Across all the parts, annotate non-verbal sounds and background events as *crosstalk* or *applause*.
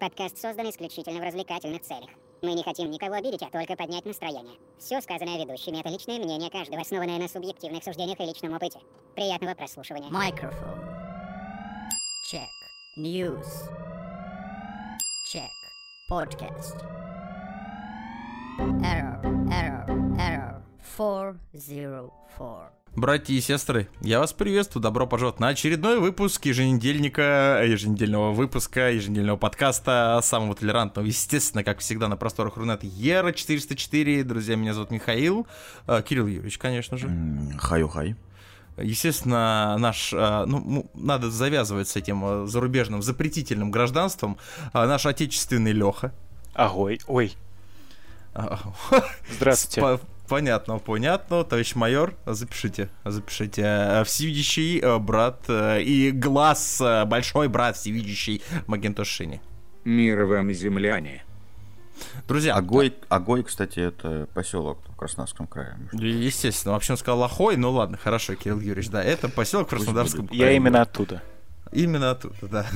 Подкаст создан исключительно в развлекательных целях. Мы не хотим никого обидеть, а только поднять настроение. Все сказанное ведущими — это личное мнение каждого, основанное на субъективных суждениях и личном опыте. Приятного прослушивания. Microphone. Check. News. Check. Podcast. Error. Error. Error. 404. Братья и сестры, я вас приветствую, добро пожаловать на очередной выпуск еженедельника, еженедельного выпуска, еженедельного подкаста, самого толерантного, естественно, как всегда, на просторах Рунет Ера 404. Друзья, меня зовут Михаил, э, Кирилл Юрьевич, конечно же. Хаю-хай. Естественно, наш, э, ну, надо завязывать с этим э, зарубежным запретительным гражданством. Наш отечественный Леха. Огой. Ой, *laughs* здравствуйте. По- Понятно, понятно, товарищ майор, запишите, запишите. Э, Всевидящий э, брат э, и глаз, большой брат всевидящий Магентошини. Мир вам, земляне. Друзья, Огой, Огой, кстати, это поселок в Краснодарском крае. естественно, вообще он сказал Охой, ну ладно, хорошо, Кирилл Юрьевич, да, это поселок в Краснодарском Я крае. именно оттуда. Именно оттуда, да.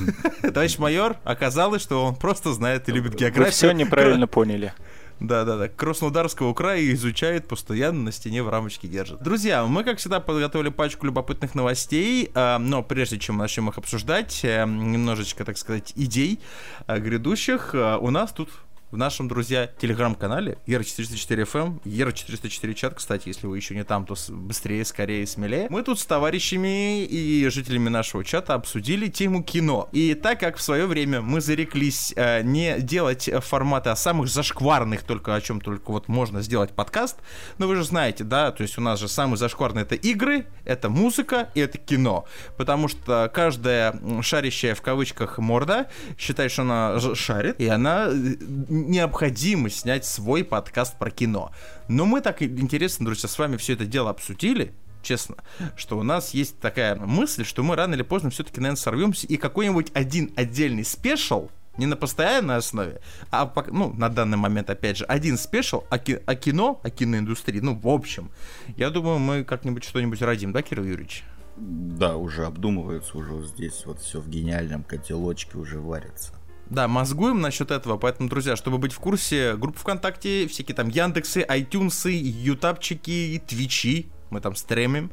*laughs* Товарищ майор, оказалось, что он просто знает и любит Вы географию. все неправильно поняли. Да-да-да, Краснодарского края изучает, постоянно на стене в рамочке держит. Друзья, мы, как всегда, подготовили пачку любопытных новостей, э, но прежде чем мы начнем их обсуждать, э, немножечко, так сказать, идей э, грядущих, э, у нас тут в нашем, друзья, телеграм-канале Ера404FM, Ера404 чат, кстати, если вы еще не там, то быстрее, скорее, смелее. Мы тут с товарищами и жителями нашего чата обсудили тему кино. И так как в свое время мы зареклись э, не делать э, форматы, а самых зашкварных, только о чем только вот можно сделать подкаст, но вы же знаете, да, то есть у нас же самый зашкварный это игры, это музыка и это кино. Потому что каждая шарящая в кавычках морда считает, что она шарит, и она э, необходимо снять свой подкаст про кино. Но мы так интересно, друзья, с вами все это дело обсудили, честно, что у нас есть такая мысль, что мы рано или поздно все-таки, наверное, сорвемся и какой-нибудь один отдельный special, не на постоянной основе, а, пок- ну, на данный момент, опять же, один special о, ки- о кино, о киноиндустрии, ну, в общем, я думаю, мы как-нибудь что-нибудь родим, да, Кирилл Юрьевич? Да, уже обдумывается, уже здесь вот все в гениальном котелочке уже варится. Да, мозгуем насчет этого, поэтому, друзья, чтобы быть в курсе, группы ВКонтакте, всякие там Яндексы, Айтюнсы, Ютабчики, Твичи, мы там стримим.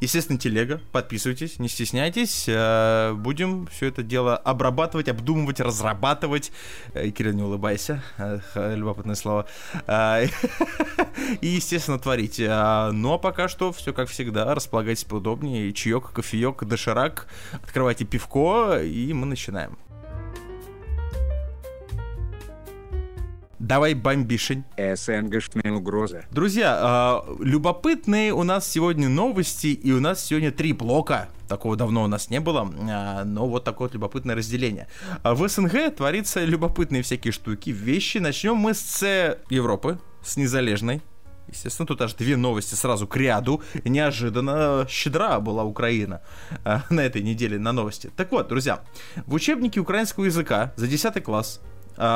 Естественно, телега, подписывайтесь, не стесняйтесь, э, будем все это дело обрабатывать, обдумывать, разрабатывать. Э, Кирилл, не улыбайся, э, любопытное слово. *laughs* И, естественно, творить. Ну, а пока что все как всегда, располагайтесь поудобнее, чаек, кофеек, доширак, открывайте пивко, и мы начинаем. Давай бомбишень. СНГшная угроза. Друзья, а, любопытные у нас сегодня новости, и у нас сегодня три блока. Такого давно у нас не было, а, но вот такое вот любопытное разделение. А В СНГ творится любопытные всякие штуки, вещи. Начнем мы с Европы, с незалежной. Естественно, тут аж две новости сразу к ряду. Неожиданно щедра была Украина а, на этой неделе на новости. Так вот, друзья, в учебнике украинского языка за 10 класс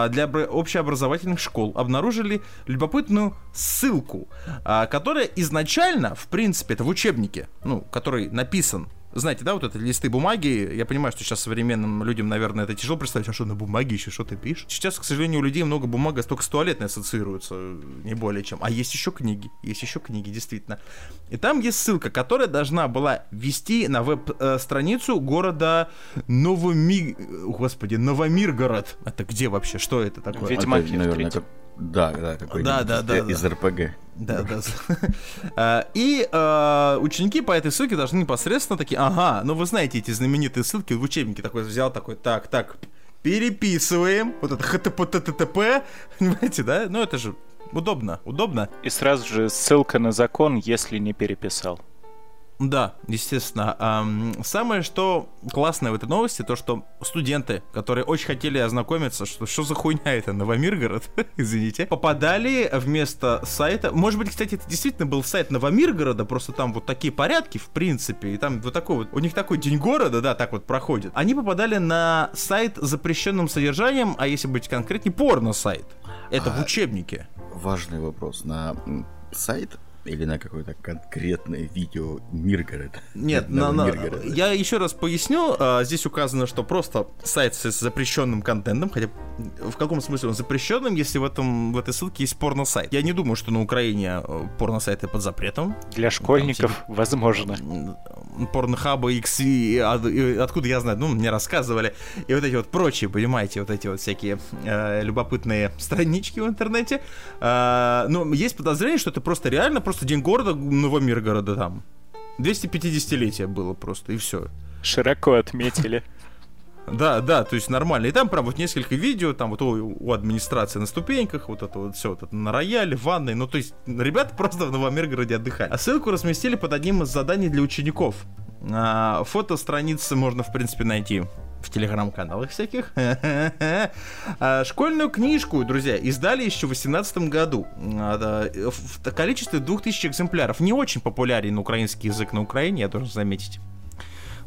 для обра- общеобразовательных школ обнаружили любопытную ссылку, а, которая изначально, в принципе, это в учебнике, ну, который написан знаете, да, вот это листы бумаги, я понимаю, что сейчас современным людям, наверное, это тяжело представить, а что на бумаге еще что ты пишешь? Сейчас, к сожалению, у людей много бумага только с туалетной ассоциируется, не более чем. А есть еще книги, есть еще книги, действительно. И там есть ссылка, которая должна была вести на веб-страницу города Новоми... Господи, Новомиргород. Это где вообще? Что это такое? Ведьмаки Это, наверное, как... Да, да, какой-нибудь Да, да, да, из, из РПГ. Да, да. *laughs* А, И а, ученики по этой ссылке должны непосредственно такие, ага, ну вы знаете эти знаменитые ссылки в учебнике такой взял такой, так, так, переписываем, вот это хтп, *laughs* понимаете, да? Ну это же удобно, удобно. И сразу же ссылка на закон, если не переписал. Да, естественно. Ам, Самое, что классное в этой новости, то, что студенты, которые очень хотели ознакомиться, что, что за хуйня это, Новомиргород, *laughs* извините, попадали вместо сайта, может быть, кстати, это действительно был сайт Новомиргорода, просто там вот такие порядки, в принципе, и там вот такой вот, у них такой день города, да, так вот проходит. Они попадали на сайт с запрещенным содержанием, а если быть конкретнее, порно-сайт. Это в А, учебнике. Важный вопрос. На сайт или на какое-то конкретное видео Миргород? Нет, на, на- Миргорода? я еще раз поясню. а, Здесь указано, что просто сайт с запрещенным контентом, хотя В каком смысле он запрещенным, если в, этом, в этой ссылке есть порно-сайт? Я не думаю, что на Украине э, порно-сайты под запретом. Для школьников, возможно. Порнхаба X и, от- и откуда я знаю, ну, мне рассказывали. И вот эти вот прочие, понимаете, вот эти вот всякие э, любопытные странички в интернете. Э, но есть подозрение, что это просто реально просто день города Новомиргорода там. 250-летие было просто, и все. Широко отметили. *laughs* Да, да, то есть нормально. И там прям вот несколько видео, там вот у, у администрации на ступеньках, вот это вот все, вот это на рояле, в ванной. Ну, то есть ребята *laughs* просто в Новомиргороде отдыхали. А ссылку разместили под одним из заданий для учеников. А, фото страницы можно, в принципе, найти в телеграм-каналах всяких. *laughs* А, Школьную книжку, друзья, издали еще в 2018 году. А, в количестве 2000 экземпляров. Не очень популярен украинский язык на Украине, я должен заметить.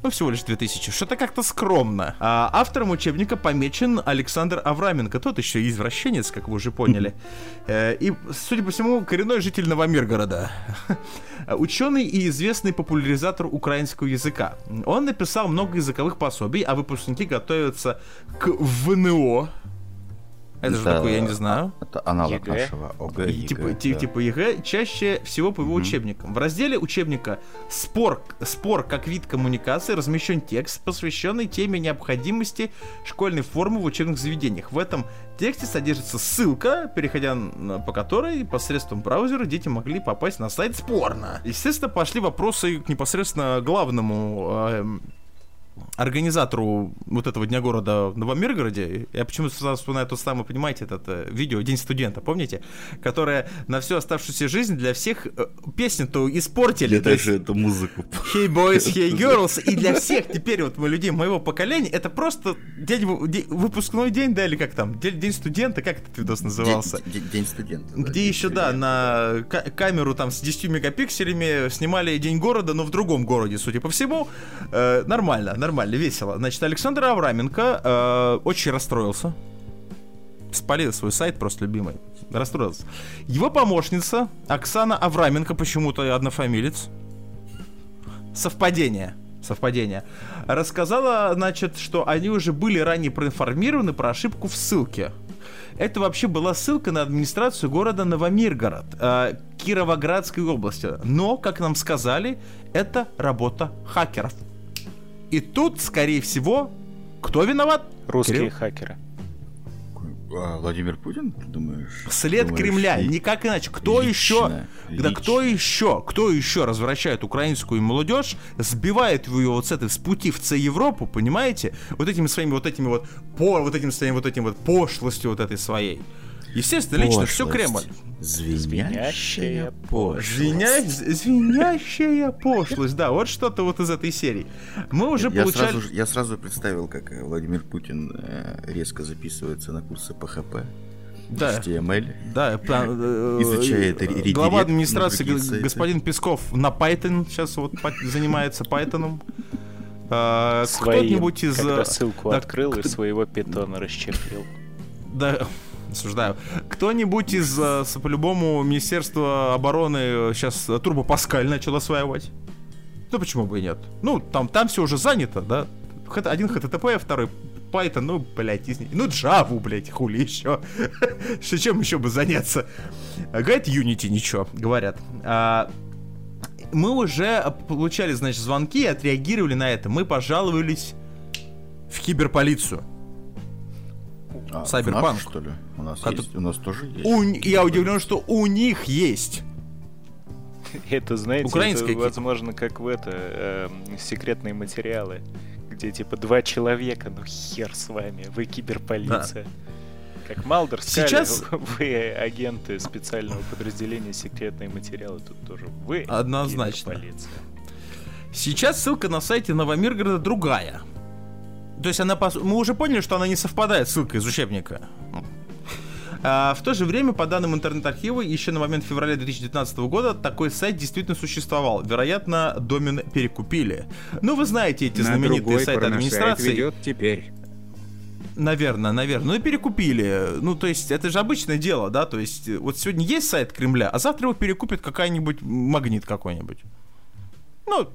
Ну, всего лишь 2000. Что-то как-то скромно. А автором учебника помечен Александр Авраменко. Тот еще извращенец, как вы уже поняли. Э, И, судя по всему, коренной житель Новомиргорода. Ученый и известный популяризатор украинского языка. Он написал много языковых пособий, а выпускники готовятся к ВНО. Это же Это- такое, я не знаю. Это аналог ЕГЭ. нашего ОГЭ. Типа, ЕГЭ, ти- да. типа ЕГЭ чаще всего по его учебникам. В разделе учебника «Спор, «Спор как вид коммуникации» размещен текст, посвященный теме необходимости школьной формы в учебных заведениях. В этом тексте содержится ссылка, переходя на- по которой посредством браузера дети могли попасть на сайт «Спорно». Естественно, пошли вопросы к непосредственно главному эм, организатору вот этого Дня города в Новом Миргороде, я почему-то сразу вспоминаю тот самый, понимаете, этот э, видео «День студента», помните? Которое на всю оставшуюся жизнь для всех э, песню-то испортили. Я То есть, даже эту музыку. *laughs* Hey boys, hey girls, и для всех теперь вот мы людей моего поколения, это просто день, вы- день- выпускной день, да, или как там, день, день студента, как этот видос назывался? День, день- день студента. да, Где день еще, да, студента. на ка- камеру там с 10 мегапикселями снимали День города, но в другом городе, судя по всему. Э, нормально, нормально, весело. Значит, Александр Авраменко э, очень расстроился. Спалил свой сайт, просто любимый. Расстроился. Его помощница Оксана Авраменко, почему-то однофамилец. Совпадение. Совпадение. Рассказала, значит, что они уже были ранее проинформированы про ошибку в ссылке. Это вообще была ссылка на администрацию города Новомиргород, э, Кировоградской области. Но, как нам сказали, это работа хакеров. И тут, скорее всего, кто виноват? Русские Кирилл? хакеры. А, Владимир Путин, ты думаешь? След Думаешь, Кремля, ли- никак иначе. Кто лично, еще? Да кто лично. еще? Кто еще развращает украинскую молодежь, сбивает ее вот с этой с пути в Ц Европу, понимаете? Вот этими своими вот этими вот по вот этим своим вот этим вот пошлостью вот этой своей. Естественно, лично все. Кремль. Звенящая пошлость. Звеня... Звенящая пошлость, да, вот что-то вот из этой серии. Мы уже я, получали... сразу, я сразу представил, как э, Владимир Путин э, резко записывается на курсы ПХП, Да. HTML. Да, пла- э, Изучает редирект глава администрации господин Песков на Python сейчас вот занимается Python. А, Кто-нибудь из... когда ссылку да, открыл и своего питона расчехлил. Да, осуждаю. Кто-нибудь из, э, по-любому, Министерства обороны сейчас Турбо Паскаль начал осваивать? Ну, почему бы и нет? Ну, там, там все уже занято, да? Один HTTP, второй Python, ну, блядь, из ну, Java, блядь, хули еще. *laughs* Чем еще бы заняться? А, Говорят, Unity ничего, говорят. А, мы уже получали, значит, звонки и отреагировали на это. Мы пожаловались в киберполицию. А, в Cyberpunk. нашу, что ли? У нас, Кото- есть, у нас тоже есть. У я удивлен, что у них есть. *laughs* Это, знаете, Украинская это, возможно, как в это, эм, секретные материалы, где типа два человека, ну хер с вами, вы киберполиция. Как Малдер сказали, Сейчас- *laughs* вы агенты специального подразделения секретные материалы, тут тоже вы Однозначно. киберполиция. Сейчас ссылка на сайте Новомиргорода другая. То есть она, по су- мы уже поняли, что она не совпадает с ссылкой из учебника. А, в то же время, по данным интернет-архива, еще на момент февраля 2019 года такой сайт действительно существовал. Вероятно, домен перекупили. Ну, вы знаете эти На знаменитые сайты администрации. ведет теперь. Наверное, наверное. Ну и перекупили. Ну, то есть, это же обычное дело, да? То есть, вот сегодня есть сайт Кремля, а завтра его перекупит какая-нибудь магнит какой-нибудь. Ну,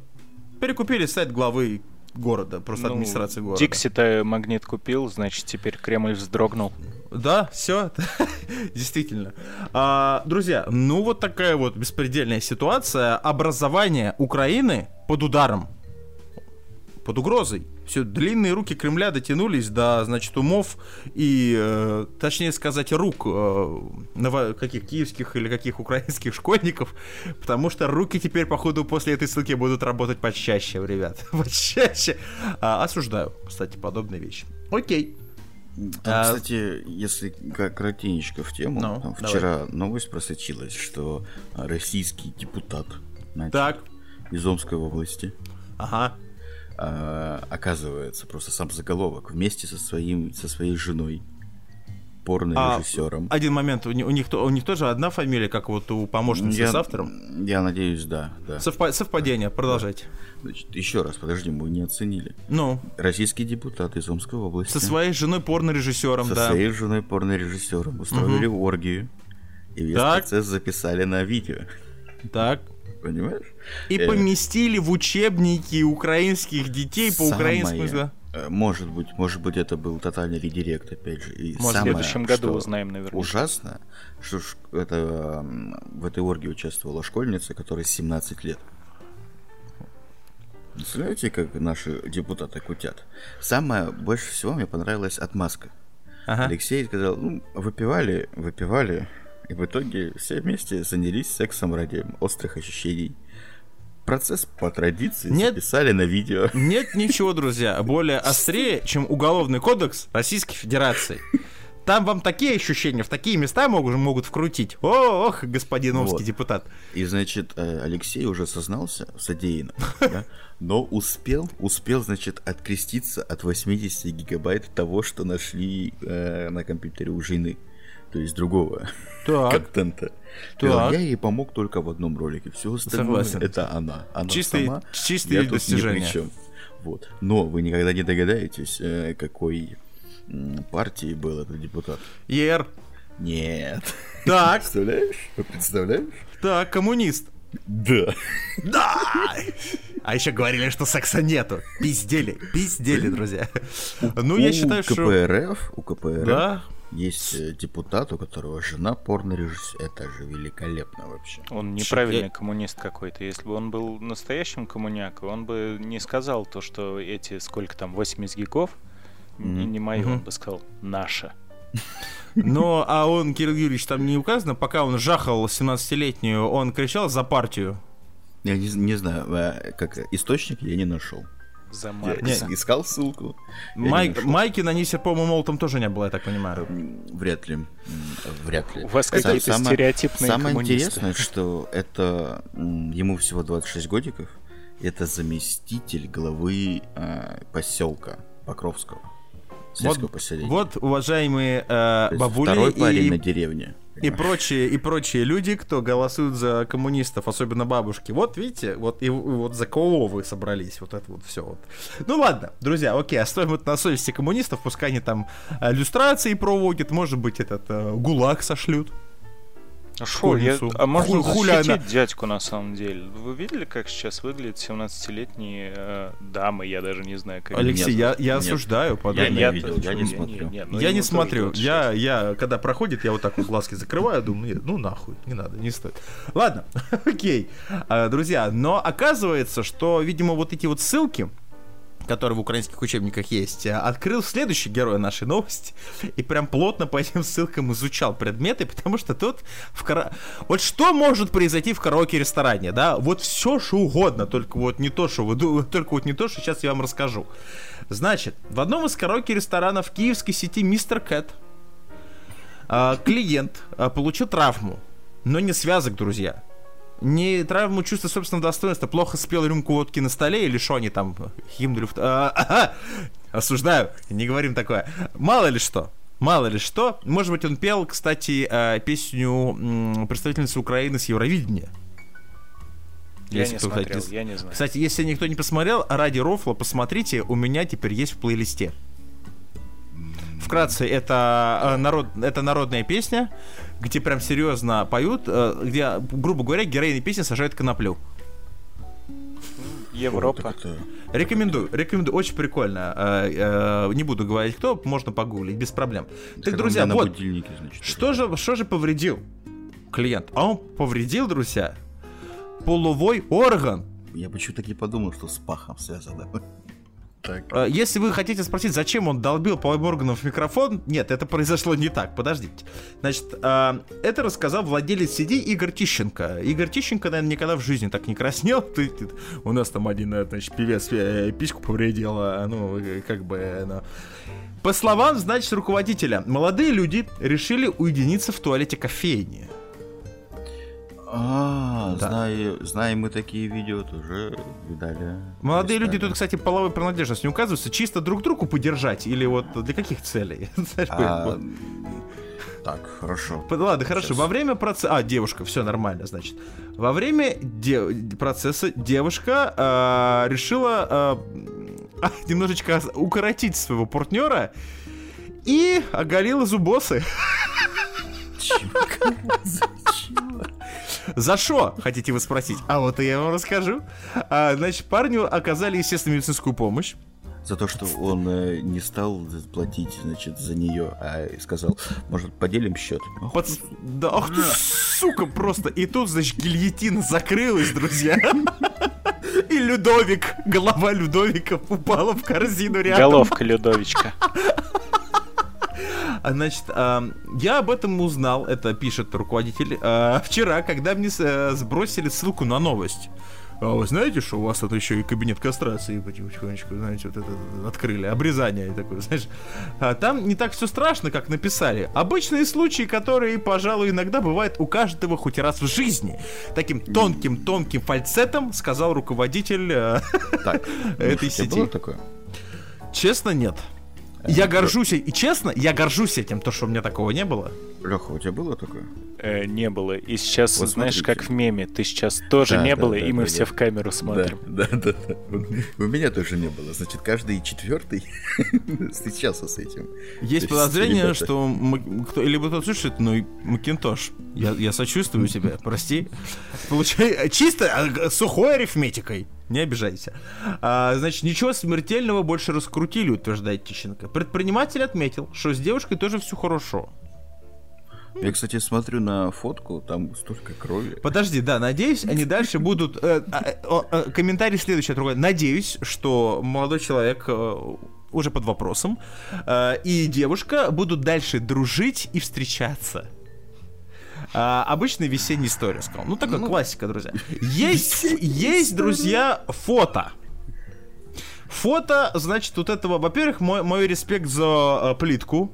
перекупили сайт главы города, просто Ну, администрации города. Дикси-то магнит купил, значит, теперь Кремль вздрогнул. Да, все, *laughs* действительно. А, друзья, ну вот такая вот беспредельная ситуация. Образование Украины под ударом, под угрозой. Все, длинные руки Кремля дотянулись до, значит, умов и, э, точнее сказать, рук э, ново- каких киевских или каких украинских школьников, потому что руки теперь, походу, после этой ссылки будут работать почаще, ребят, *laughs* почаще. А, осуждаю, кстати, подобные вещи. Окей. Там, А- кстати, если как коротенечко в тему, Ну, там давай. вчера новость просочилась, что российский депутат значит, Так, из Омской области ага. А, оказывается просто сам заголовок вместе со своим со своей женой А, порно-режиссером. Один момент, у них, у них, то- у них тоже одна фамилия, как вот у помощницы я, с автором. Я надеюсь, да, да. Совпа- совпадение, продолжайте. Значит, еще раз, подожди, мы не оценили. Ну, Российский депутат из Омской области со своей женой порно-режиссером, со да. своей женой порно-режиссером устроили оргию. И весь Так. процесс записали на видео. Так. Понимаешь? И Э. поместили в учебники украинских детей по украинскому. Самое, э, Может быть, может быть, это был тотальный редирект, опять же. И Может, в самое, следующем году что узнаем наверняка. Ужасно, что это, в этой оргии участвовала школьница, которой 17 лет. Представляете, как наши депутаты кутят? Самое больше всего мне понравилась отмазка. Ага. Алексей сказал, ну, выпивали, выпивали, и в итоге все вместе занялись сексом ради острых ощущений. Процесс по традиции Нет. записали на видео. Нет ничего, друзья, более острее, чем Уголовный кодекс Российской Федерации. Там вам такие ощущения в такие места могут, могут вкрутить. О, ох, господин омский Вот. депутат. И, значит, э, Алексей уже сознался в содеянном, да, но успел, успел, значит, откреститься от 80 гигабайт того, что нашли э, на компьютере у жены. То есть другого *laughs* Так, контента. Так. Я ей помог только в одном ролике. Все остальное Согласен. это она. Она Чистые- сама. чистые я тут ни достижения. при чем. Вот. Но вы никогда не догадаетесь, э, какой партии был этот депутат. ЕР. Нет. *laughs* Так, Представляешь? Представляешь? так, коммунист. Да. Да! А еще говорили, что секса нету. Пиздели, пиздели, друзья. Ну, я у считаю, что... КПРФ, у КПРФ Да, есть э, депутат, у которого жена порно-режиссер. Это же великолепно вообще. Он неправильный я- коммунист какой-то. Если бы он был настоящим коммуняк, он бы не сказал то, что эти сколько там, 80 гигов, не, Мгм. не мое, Мгм. он бы сказал, наше. но, а он, Кирилл Юрьевич, там не указано, пока он жахал 17-летнюю, он кричал за партию. Я не, не знаю, э, как источник я не нашел. За Я Маркса. ис- искал ссылку. я нашел. майки на Нисе, по-моему, молотом тоже не было, я так понимаю. Вряд ли. Вряд ли. У вас какие-то самое- стереотипные Самое коммунисты. интересное, что это ему всего 26 годиков. Это заместитель главы поселка Покровского. Сельского Вот, поселения. вот, уважаемые э, бабули Второй парень и, на деревне. И прочие, и прочие люди, кто голосуют за коммунистов, особенно бабушки. Вот видите, вот и, вот за кого вы собрались, вот это вот все вот. Ну ладно, друзья, окей, оставим это на совести коммунистов, пускай они там э, иллюстрации проводят, может быть, этот э, ГУЛАГ сошлют. А шо, я- а можно Ху- она- защитить дядьку на самом деле? Вы видели, как сейчас выглядят 17-летние э, дамы? Я даже не знаю, как Алексей, я, Нет, я нет. осуждаю Я не я видел, я не смотрю. не- ну, Я не смотрю. 26. Я, я, когда проходит, я вот так вот глазки закрываю, думаю, нет, ну нахуй, не надо, не стоит. Ладно, *laughs* окей, А, друзья, но оказывается, что, видимо, вот эти вот ссылки, которые в украинских учебниках есть, а, открыл следующий герой нашей новости и прям плотно по этим ссылкам изучал предметы, потому что тут в кара... Вот что может произойти в караоке-ресторане, да? Вот все, что угодно, только вот не то, что вы только вот не то, что сейчас я вам расскажу. Значит, в одном из караоке-ресторанов киевской сети Мистер Кэт а, клиент а, получил травму, но не связок, друзья. Не травму чувства собственного достоинства, плохо спел рюмку водки на столе или что они там, химнули в... А, *laughs* осуждаю, не говорим такое. Мало ли что, мало ли что. Может быть, он пел, кстати, а, песню представительницы Украины с Евровидения. Я Если не кто, кстати, смотрел, не- я не знаю. Кстати, если никто не посмотрел, ради рофла посмотрите, у меня теперь есть в плейлисте. Вкратце, это, э, народ, это народная песня, где прям серьезно поют, э, где, грубо говоря, героини песни сажают коноплю. Европа. Рекомендую, рекомендую, очень прикольно. Э, э, Не буду говорить кто, можно погуглить, без проблем. Так, друзья, вот, что же, что же повредил клиент? А он повредил, друзья, половой орган. Я почему таки подумал, что с пахом связано. Так. Э, Если вы хотите спросить, зачем он долбил органом в микрофон, нет, это произошло не так, подождите. Значит, э, это рассказал владелец CD Игорь Тищенко. Игорь Тищенко, наверное, никогда в жизни так не краснел. *laughs* У нас там один, э, значит, певец э, письку повредил, а, ну, э, как бы... ну. По словам, значит, руководителя, молодые люди решили уединиться в туалете кофейни. А, Да. знаю, знаем мы такие видео тоже видали. Молодые люди тут, кстати, половой принадлежность не указываются, чисто друг другу подержать или вот для каких целей? *laughs* А. Так, хорошо. Ладно, хорошо. Сейчас. Во время процесса... А, девушка, все нормально, значит. Во время де- процесса девушка э, решила э, *laughs* немножечко укоротить своего партнера и оголила зубосы. *laughs* За что, хотите вы спросить? А вот и я вам расскажу. А, значит, парню оказали, естественно, медицинскую помощь. За то, что он э, не стал платить, значит, за нее, а сказал, может, поделим счет. Под- Да, ах ты, сука, просто. И тут, значит, гильотина закрылась, друзья. И Людовик, голова Людовика упала в корзину рядом. Головка Людовичка. А, Значит, а, я об этом узнал, это пишет руководитель, а, вчера, когда мне э, сбросили ссылку на новость. А вы знаете, что у вас тут еще и кабинет кастрации потихонечку, знаете, вот это открыли, обрезание такое, знаешь. А там не так все страшно, как написали. Обычные случаи, которые, пожалуй, иногда бывают у каждого хоть раз в жизни. Таким тонким-тонким фальцетом сказал руководитель э, Так, *laughs* этой тебя сети. было такое? Честно, нет. Я горжусь, и честно, я горжусь этим, то, что у меня такого не было. Леха, у тебя было такое? Э, не было. И сейчас, Вот знаешь, смотрите. как в меме, ты сейчас тоже Да, не да, было, да, и мы да, все да. в камеру смотрим. Да, да, да. да. У- меня тоже не было. Значит, каждый четвертый *laughs* встречался с этим. Есть подозрение, что Мак- кто, либо кто слушает, ну Макинтош. Я, я сочувствую тебе, *laughs* прости. Получай чисто а, сухой арифметикой. Не обижайся. А, значит, ничего смертельного больше раскрутили, утверждает Тищенко. Предприниматель отметил, что с девушкой тоже все хорошо. Я, кстати, смотрю на фотку, там столько крови. Подожди, да, надеюсь, они дальше будут... э, э, о, э, комментарий следующий. другой. Надеюсь, что молодой человек э, уже под вопросом и девушка будут дальше дружить и встречаться. А, обычная весенняя история, сказал. Ну, такая классика, друзья. Есть, есть, друзья, фото. Фото, значит, вот этого, во-первых, мой, мой респект за э, плитку.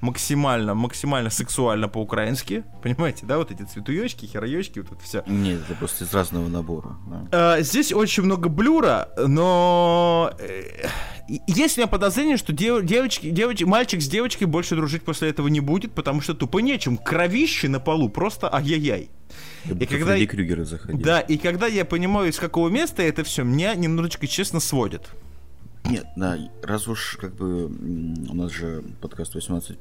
Максимально, максимально сексуально по-украински. Понимаете, да, вот эти цветуёчки, хероёчки, вот это все. Нет, это просто из разного набора. да. Э, здесь очень много блюра, но э, и- есть у меня подозрение, что дев- девочки, девоч- мальчик с девочкой больше дружить после этого не будет, потому что тупо нечем. Кровище на полу просто ай-яй-яй. Будто когда- Фредди Крюгера заходил. Да, и когда я понимаю, из какого места это все, меня немножечко честно сводит. Нет, да, раз уж как бы у нас же подкаст 18+,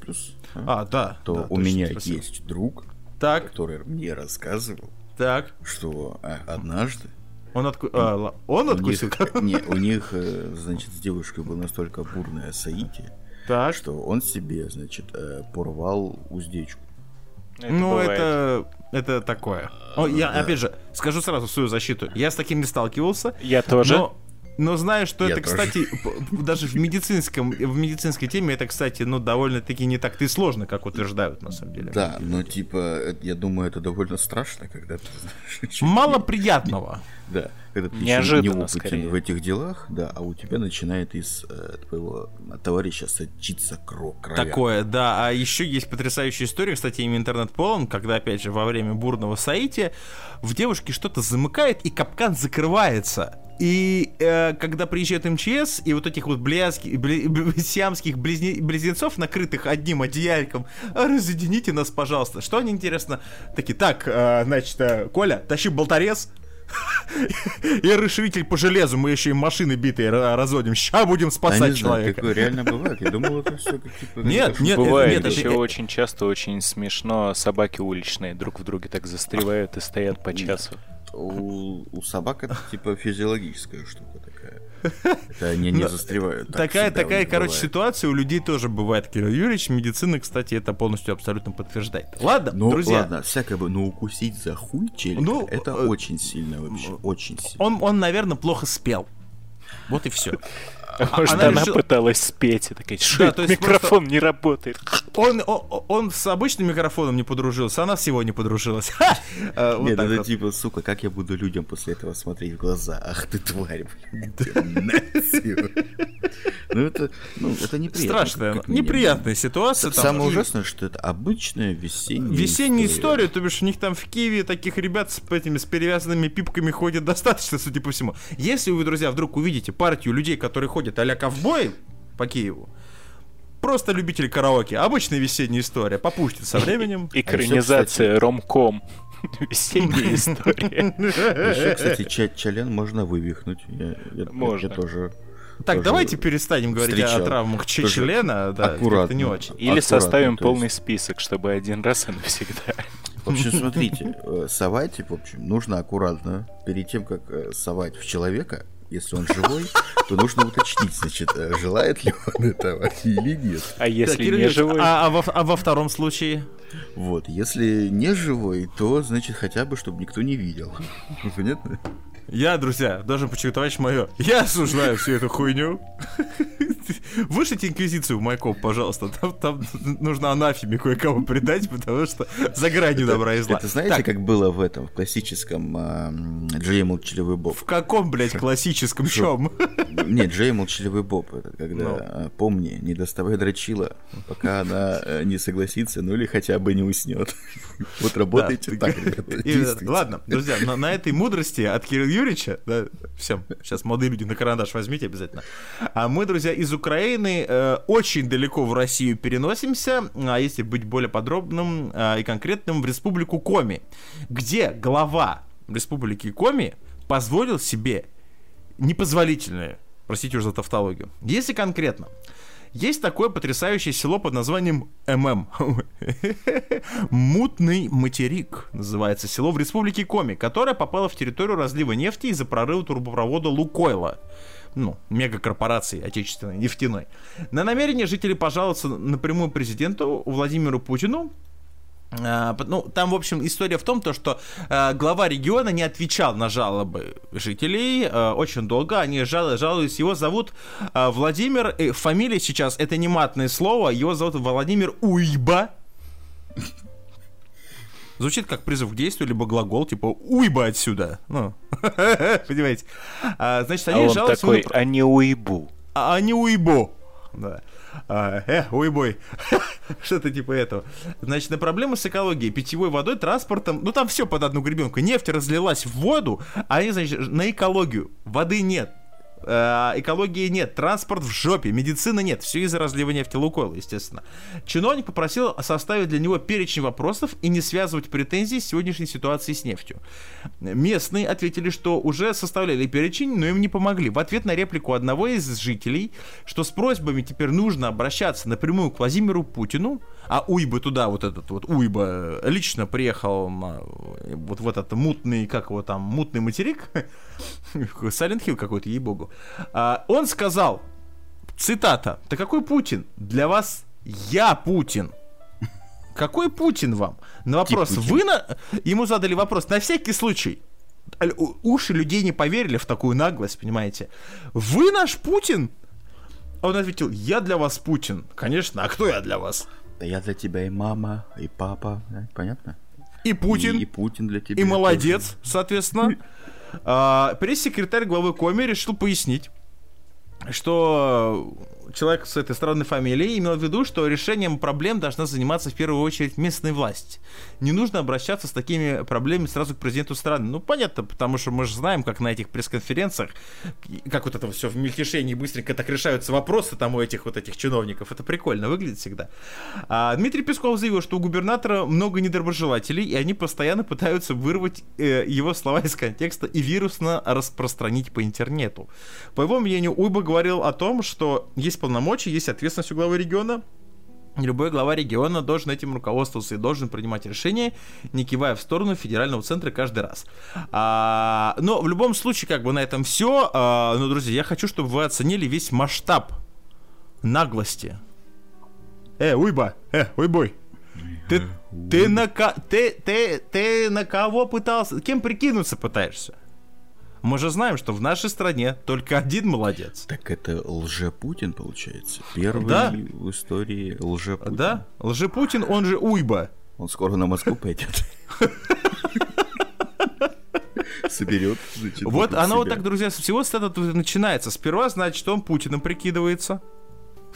да, А, да. то да, у точно, меня спасибо. есть друг, Так, который мне рассказывал, так. что а, однажды Он, отку... а, он у откусил? них, не, у них, э, значит, с девушкой было настолько бурное соитие, Так. что он себе, значит, э, порвал уздечку. Это ну, бывает. это, это такое. О, я, опять же, скажу сразу свою защиту. Я с таким не сталкивался. Я тоже. Но, но знаю, что Я это, тоже. кстати, даже в медицинском, в медицинской теме это, кстати, ну, довольно-таки не так и сложно, как утверждают, на самом деле. Да, но типа, я думаю, это довольно страшно, когда ты знаешь, Мало не- приятного. Да, когда ты Неожиданно, еще неопытен скорее. в этих делах, да, а у тебя начинает из э, твоего товарища сочиться кровь. Такое, да. А еще есть потрясающая история, кстати, ими интернет полон, когда, опять же, во время бурного соития в девушке что-то замыкает, и капкан закрывается. И э, когда приезжает МЧС, и вот этих вот блядских, *laughs* бли- сиамских близне- близнецов, накрытых одним одеяльком, «А, разъедините нас, пожалуйста. Что они, интересно, такие, так, э, значит, э, Коля, тащи болторез, *laughs* и расширитель по железу, мы еще и машины битые ра- разводим. Ща будем А спасать не человека. реально бывает. Я думал, это все типа... Нет, нет. Бывает нет, еще э, очень часто, очень смешно собаки уличные друг в друге так застревают и стоят по часу. У, у собак это типа физиологическая штука такая. Это они не Ну, застревают. Так такая, такая, короче, бывает. ситуация у людей тоже бывает, Кирилл Юрьевич. Медицина, кстати, это полностью абсолютно подтверждает. Ладно, Ну, друзья. ладно, всякое бы, но укусить за хуй челика, Ну, это э, очень сильно вообще, очень сильно. Он, он, наверное, плохо спел. Вот и все. Может, она она, решила- пыталась спеть и такая, Да, то есть микрофон не работает. Он, о- он, с обычным микрофоном не подружился, она с его не подружилась. Вот Нет, так это типа, сука, как я буду людям после этого смотреть в глаза? Ах ты тварь, блин. Ну это, ну это неприятно. Страшная, неприятная ситуация. Самое ужасное, что это обычная весенняя Весенняя история, то бишь у них там в Киеве таких ребят с этими с перевязанными пипками ходит достаточно, судя по всему. Если вы, друзья, вдруг увидите партию людей, которые ходят а-ля ковбои по Киеву, просто любители караоке, обычная весенняя история, попустит со временем. Экранизация ромком. *laughs* Весенняя история. Еще, кстати, чален можно вывихнуть. Можно. тоже. Так, давайте перестанем говорить о встречал. травмах ч- Тоже члена, да, аккуратно. не очень. Или Аккуратно, составим полный есть. список, чтобы один раз и навсегда. В общем, смотрите, э, совать, в общем, нужно аккуратно. Перед тем, как э, совать в человека, если он живой, то нужно уточнить, значит, э, желает ли он этого или нет. А Так, если Кирилл не живой? А, а во, а во втором случае? Вот, если не живой, то, значит, хотя бы, чтобы никто не видел. *laughs* Понятно? Я, друзья, должен товарищ мое, я осуждаю всю эту хуйню. *laughs* Вышлите инквизицию в Майкоп, пожалуйста. Там, там нужно анафеме кое-кого предать, потому что за гранью добра и зла. Это знаете, Так, как было в этом, в классическом м, Джей Молчаливый Боб? в каком, блядь, классическом чем? *laughs* Нет, Джей Молчаливый Боб, это когда, Ну. а, помни, не доставай дрочила, пока она э, не согласится, ну или хотя бы не уснет. *laughs* Вот работайте так, ребята, действуйте. ладно, друзья, на, этой мудрости от Кирилла Юрьевича, да, всем, сейчас молодые люди на карандаш возьмите обязательно. А мы, друзья, из Украины э, очень далеко в Россию переносимся, а если быть более подробным э, и конкретным, в республику Коми, где глава республики Коми позволил себе непозволительное, простите уже за тавтологию. Если конкретно, есть такое потрясающее село под названием ММ. *laughs* Мутный материк называется село в республике Коми, которое попало в территорию разлива нефти из-за прорыва трубопровода Лукойла. Ну, мегакорпорации отечественной, нефтяной. На намерение жителей пожаловаться напрямую президенту Владимиру Путину ну, там, в общем, история в том, то, что а, глава региона не отвечал на жалобы жителей а, очень долго. Они жал- жалуются. Его зовут а, Владимир. э, фамилия сейчас это не матное слово. Его зовут Владимир Уйба. Звучит как призыв к действию, либо глагол, типа «уйба отсюда». Ну, *laughs* понимаете. А, значит, А они он жалуются... такой, на- а не уйбу. а, а не уйбо. Да. А, э, уйбой. *laughs* *laughs* Что-то типа этого. Значит, на проблемы с экологией, питьевой водой, транспортом, ну там все под одну гребенку. Нефть разлилась в воду, а они, значит, на экологию. Воды нет. Э, экологии нет, транспорт в жопе, медицины нет, все из-за разлива нефти Лукойла, естественно. Чиновник попросил составить для него перечень вопросов и не связывать претензии с сегодняшней ситуацией с нефтью. Местные ответили, что уже составляли перечень, но им не помогли. В ответ на реплику одного из жителей, что с просьбами теперь нужно обращаться напрямую к Владимиру Путину, а Уйба туда, вот этот вот Уйба лично приехал на вот в этот мутный, как его там, мутный материк, *laughs* Silent Hill какой-то, ей-богу. А, он сказал, цитата, «Да какой Путин? Для вас я Путин». Какой Путин вам? На вопрос, Путин. вы на... Ему задали вопрос, на всякий случай. Уши людей не поверили в такую наглость, понимаете? Вы наш Путин? А он ответил, я для вас Путин. Конечно, а кто я для вас? Да я для тебя и мама, и папа, да, понятно? И Путин. И, и Путин для тебя. И молодец, соответственно. А, Пресс-секретарь главы Коми решил пояснить, что человек с этой странной фамилией имел в виду, что решением проблем должна заниматься в первую очередь местная власть. Не нужно обращаться с такими проблемами сразу к президенту страны. Ну, понятно, потому что мы же знаем, как на этих пресс-конференциях, как вот это все в мельтешении быстренько так решаются вопросы там у этих вот этих чиновников. Это прикольно выглядит всегда. А Дмитрий Песков заявил, что у губернатора много недоброжелателей, и они постоянно пытаются вырвать э, его слова из контекста и вирусно распространить по интернету. По его мнению, Уйба говорил о том, что есть полномочия, есть ответственность у главы региона, Любой глава региона должен этим руководствоваться и должен принимать решения, не кивая в сторону федерального центра каждый раз. А, но в любом случае, как бы на этом все. А, ну, друзья, я хочу, чтобы вы оценили весь масштаб наглости. Э, уйба! Э, уйбой! Ты, ты, на, ты, ты, ты на кого пытался? Кем прикинуться пытаешься? Мы же знаем, что в нашей стране только один молодец. Так это лже-Путин, получается? Первый Да. в истории лже-Путин. Да? Лжепутин, он же Уйба. Он скоро на Москву пойдет. Соберет, значит, Вот оно вот так, друзья, всего с этого начинается. Сперва, значит, он Путиным прикидывается.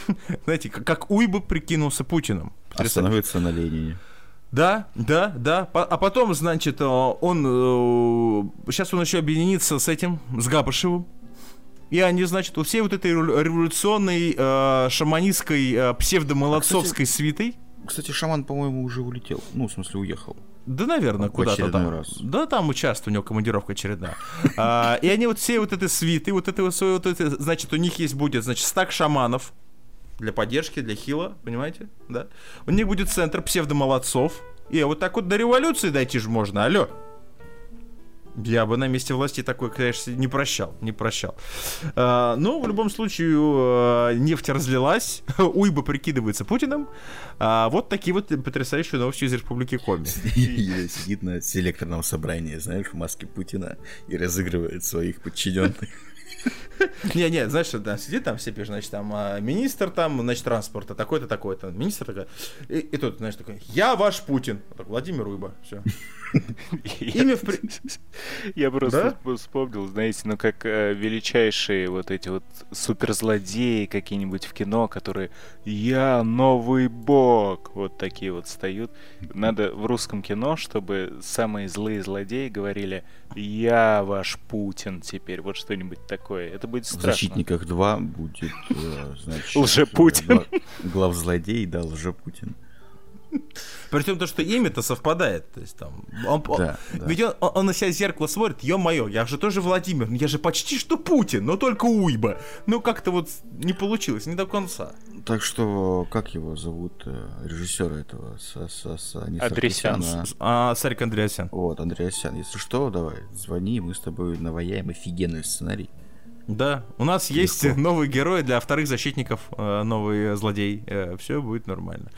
*laughs* Знаете, как, как Уйба прикинулся Путиным. Остановится на Ленине. Да, да, да. А потом, значит, э, он... Сейчас он еще объединится с этим, с Габышевым. И они, значит, у всей вот этой револю- революционной, э, шаманистской, э, псевдомолодцовской свитой, Кстати, шаман, по-моему, уже улетел. Ну, в смысле, уехал. Да, наверное, куда-то там. раз. Да, там участвует, у него командировка очередная. А, и они вот все вот этой свиты, вот это вот свои вот это, значит, у них есть будет, значит, стак шаманов для поддержки, для хила, понимаете, да? У них будет центр псевдомолодцов. И вот так вот до революции дойти же можно, алло. Я бы на месте власти такой, конечно, не прощал, не прощал. А, ну, в любом случае, э, нефть разлилась, *laughs* Уйба прикидывается Путиным. А, вот такие вот потрясающие новости из Республики Коми. Сидит на селекторном собрании, знаешь, в маске Путина и разыгрывает своих подчиненных. *laughs* Не-не, знаешь, да, сидит там все пишут, значит, там а, министр там, значит, транспорта, такой-то, такой-то. Министр такой, и, и тут, знаешь, такой, я ваш Путин. Так, Владимир Уйба, все. *laughs* Имя в... *laughs* Я просто вспомнил, знаете, ну как э, величайшие вот эти вот суперзлодеи какие-нибудь в кино, которые «Я новый бог!» Вот такие вот встают. Надо в русском кино, чтобы самые злые злодеи говорили «Я ваш Путин теперь!» Вот что-нибудь такое. Это будет В страшно. «Защитниках 2» будет, э, значит... Лжепутин. гла- Главзлодей, да, Лжепутин. Причем то, что имя-то совпадает. То есть там. Он, он- Да, да. Ведь он, он, он на себя в зеркало смотрит, ё-моё, я же тоже Владимир, ну я же почти что Путин, но только Уйба. Ну как-то вот не получилось, не до конца. Так что, как его зовут, э, режиссера этого? Са- Са- не Адресян. Саркисяна, А, Сарик Андреасян. а- Вот, Андреасян. Если что, давай, звони, мы с тобой наваяем офигенный сценарий. Да, у нас есть Легко. *laughs* новый герой для вторых защитников, э, новый злодей. все будет нормально.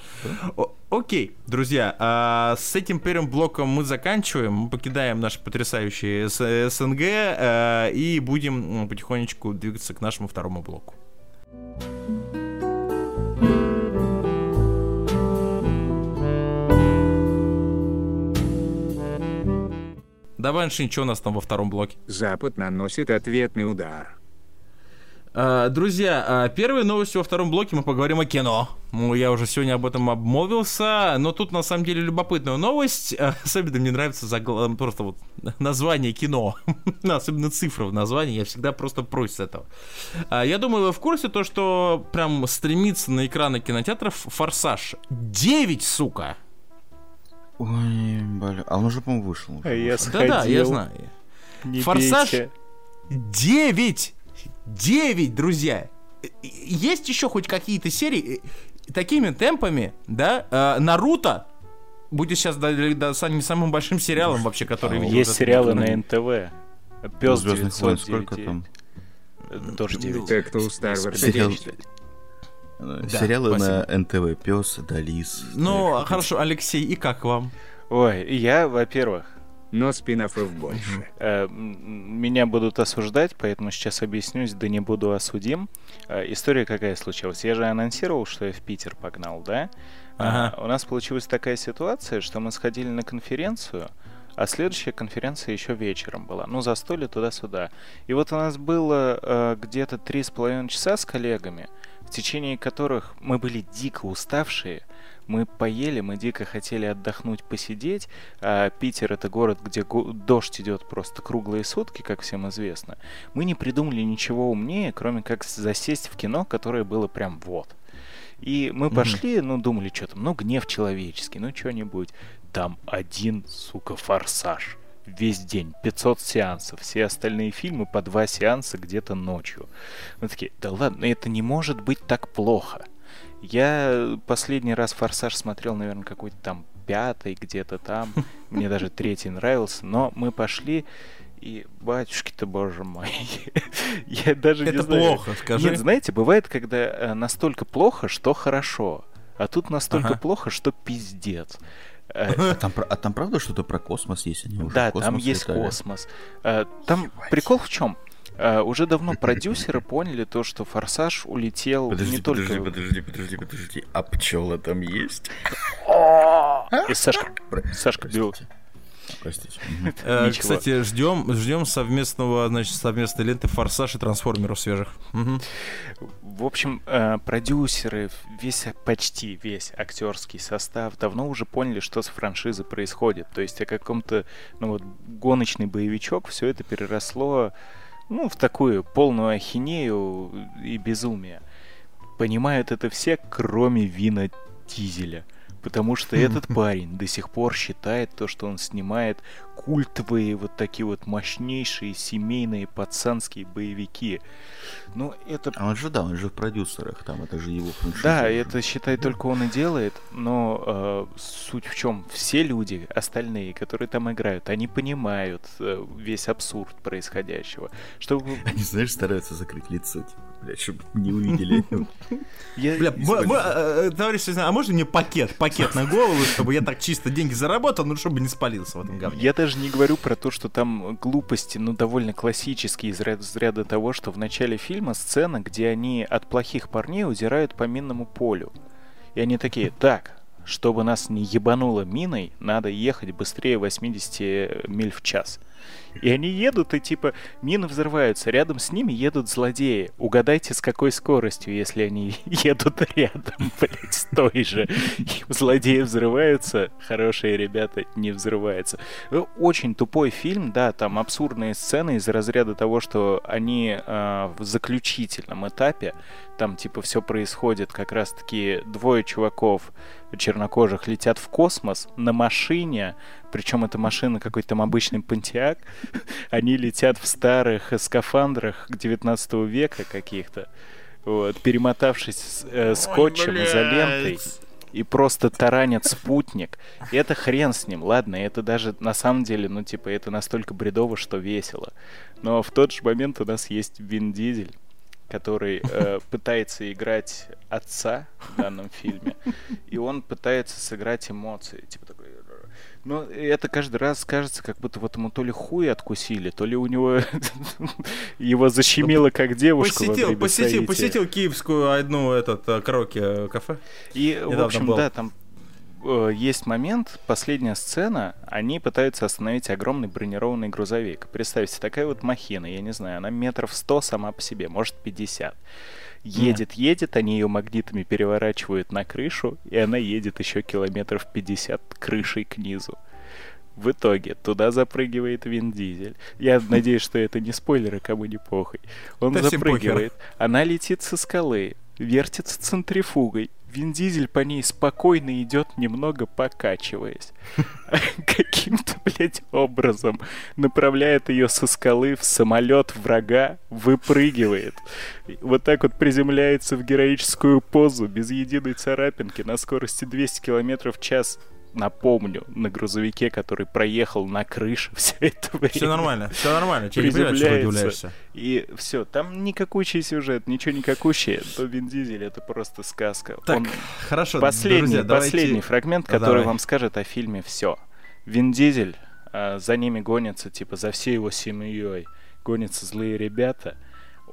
О- окей, друзья, а с этим первым блоком мы заканчиваем, мы покидаем наш потрясающий СНГ э, и будем потихонечку двигаться к нашему второму блоку. Давай, Аншин, что у нас там во втором блоке? Запад наносит ответный удар. А, Друзья, а, первой новостью во втором блоке мы поговорим о кино. Ну, я уже сегодня об этом обмолвился, но тут на самом деле любопытная новость. *laughs* Особенно мне нравится загла- просто вот *laughs* название кино. *laughs* Особенно цифры в названии, я всегда просто прочь с этого. А, Я думаю, вы в курсе то, что прям стремится на экраны кинотеатров «Форсаж». 9, сука! Ой, бля. А он уже, по-моему, вышел. уже А я вышел. сходил. Да-да, я знаю. Не «Форсаж» бейте. 9! 9, друзья! Э, Есть еще хоть какие-то серии э, такими темпами, да? э, Наруто будет сейчас да, да, самым, самым большим сериалом вообще, который А, видел Есть сериалы на. Ну, Пес «Звездных войн» сколько там? Тоже 9. Те, кто у Star Wars. Э, Да, Сериалы спасибо. на НТВ. Пес, Далис. Ну, а хорошо, Алексей, и как вам? Ой, я, во-первых, Но спин-оффов больше. Э, Меня будут осуждать, поэтому сейчас объяснюсь, да не буду осудим. Э, История какая случилась? Я же анонсировал, что я в Питер погнал, да? А, Ага. У нас получилась такая ситуация, что мы сходили на конференцию, а следующая конференция еще вечером была. Ну, застолье туда-сюда. И вот у нас было э, где-то три с половиной часа с коллегами, течение которых мы были дико уставшие, мы поели, мы дико хотели отдохнуть, посидеть. А Питер это город, где дождь идет просто круглые сутки, как всем известно. Мы не придумали ничего умнее, кроме как засесть в кино, которое было прям вот. И мы пошли, ну, думали, что там, ну, гнев человеческий, ну, что-нибудь. Там один, сука, форсаж. Весь день, 500 сеансов. Все остальные фильмы по два сеанса где-то ночью. Мы такие, да ладно, это не может быть так плохо. Я последний раз «Форсаж» смотрел, наверное, какой-то там пятый, где-то там. *laughs* Мне даже третий нравился. Но мы пошли, и, батюшки-то, боже мой, *laughs* я даже не Это знаю. плохо, скажи. Нет, знаете, бывает, когда э, настолько плохо, что хорошо. А тут настолько Ага. плохо, что пиздец. Э, А там, про- а там правда что-то про космос есть? Они уже Да, там есть летали? космос. Э, Там прикол в чем? Уже давно *laughs* продюсеры поняли то, что Форсаж улетел Подожди, не подожди, только... подожди, подожди, подожди. А пчела там есть? *laughs* И Сашка, Сашка бил. Простите. Э. Кстати, ждем, ждем совместного, значит, совместной ленты Форсаж и Трансформеров свежих. В общем, э, продюсеры, весь, почти весь актерский состав давно уже поняли, что с франшизой происходит. То есть о каком-то, ну вот, гоночный боевичок, все это переросло, ну, в такую полную ахинею и безумие. Понимают это все, кроме Вина Дизеля. Потому что этот парень до сих пор считает то, что он снимает культовые вот такие вот мощнейшие семейные пацанские боевики. Ну, это А он же, да, он же в продюсерах, там это же его франшиза. да, уже. это считай только он и делает, но э, суть в чем? Все люди, остальные, которые там играют, они понимают э, весь абсурд происходящего. Чтобы *laughs* Они, знаешь, стараются закрыть лицо, типа, блядь, чтобы не увидели. Бля, э, товарищ а можно мне пакет, пакет на голову, чтобы я так чисто деньги заработал, ну чтобы не спалился в этом говне? Я даже не говорю про то, что там глупости, ну, довольно классические из ряда того, что в начале фильма сцена, где они от плохих парней удирают по минному полю. И они такие, так, чтобы нас не ебануло миной, надо ехать быстрее 80 миль в час. И они едут, и типа мины взрываются. Рядом с ними едут злодеи. Угадайте, с какой скоростью, если они *laughs* едут рядом, *laughs* блядь, с той же. И злодеи взрываются, хорошие ребята не взрываются. Э, Очень тупой фильм, да, там абсурдные сцены из разряда того, что они э, в заключительном этапе, там типа все происходит, как раз-таки двое чуваков чернокожих летят в космос на машине, причем эта машина какой-то там обычный понтиак, *laughs* они летят в старых скафандрах 19 века каких-то, вот, перемотавшись э, скотчем, изолентой, и просто таранят спутник. И это хрен с ним, ладно, это даже на самом деле, ну, типа, это настолько бредово, что весело. Но в тот же момент у нас есть Вин Дизель, который э, *laughs* пытается играть отца в данном фильме, и он пытается сыграть эмоции, типа такой... Ну, это каждый раз кажется, как будто вот ему то ли хуй откусили, то ли у него *laughs* его защемило как девушку Посетил, посетил, посетил киевскую одну этот э, караоке кафе. И, в общем, да, там э, есть момент, последняя сцена, они пытаются остановить огромный бронированный грузовик. Представьте, такая вот махина, я не знаю, она метров 100 сама по себе, может 50. Едет, едет, они ее магнитами переворачивают на крышу, и она едет еще километров 50 крышей к низу. В итоге туда запрыгивает Вин Дизель. Я надеюсь, что это не спойлеры, кому не похуй. Он Да запрыгивает. Она летит со скалы, вертится центрифугой. Вин Дизель по ней спокойно идет, немного покачиваясь. *laughs* Каким-то, блядь, образом направляет ее со скалы в самолет врага, выпрыгивает. Вот так вот приземляется в героическую позу, без единой царапинки, на скорости 200 км в час. Напомню, на грузовике, который проехал на крыше *laughs* все это время. Все нормально, все нормально. Тебе удивляешься. И все, там никакущий сюжет, ничего никакущее. То Вин Дизель это просто сказка. Так, Он хорошо, последний, друзья, давайте- последний фрагмент, Да, который давай. вам скажет о фильме все. Вин Дизель, а, за ними гонятся, типа, за всей его семьей гонятся злые ребята.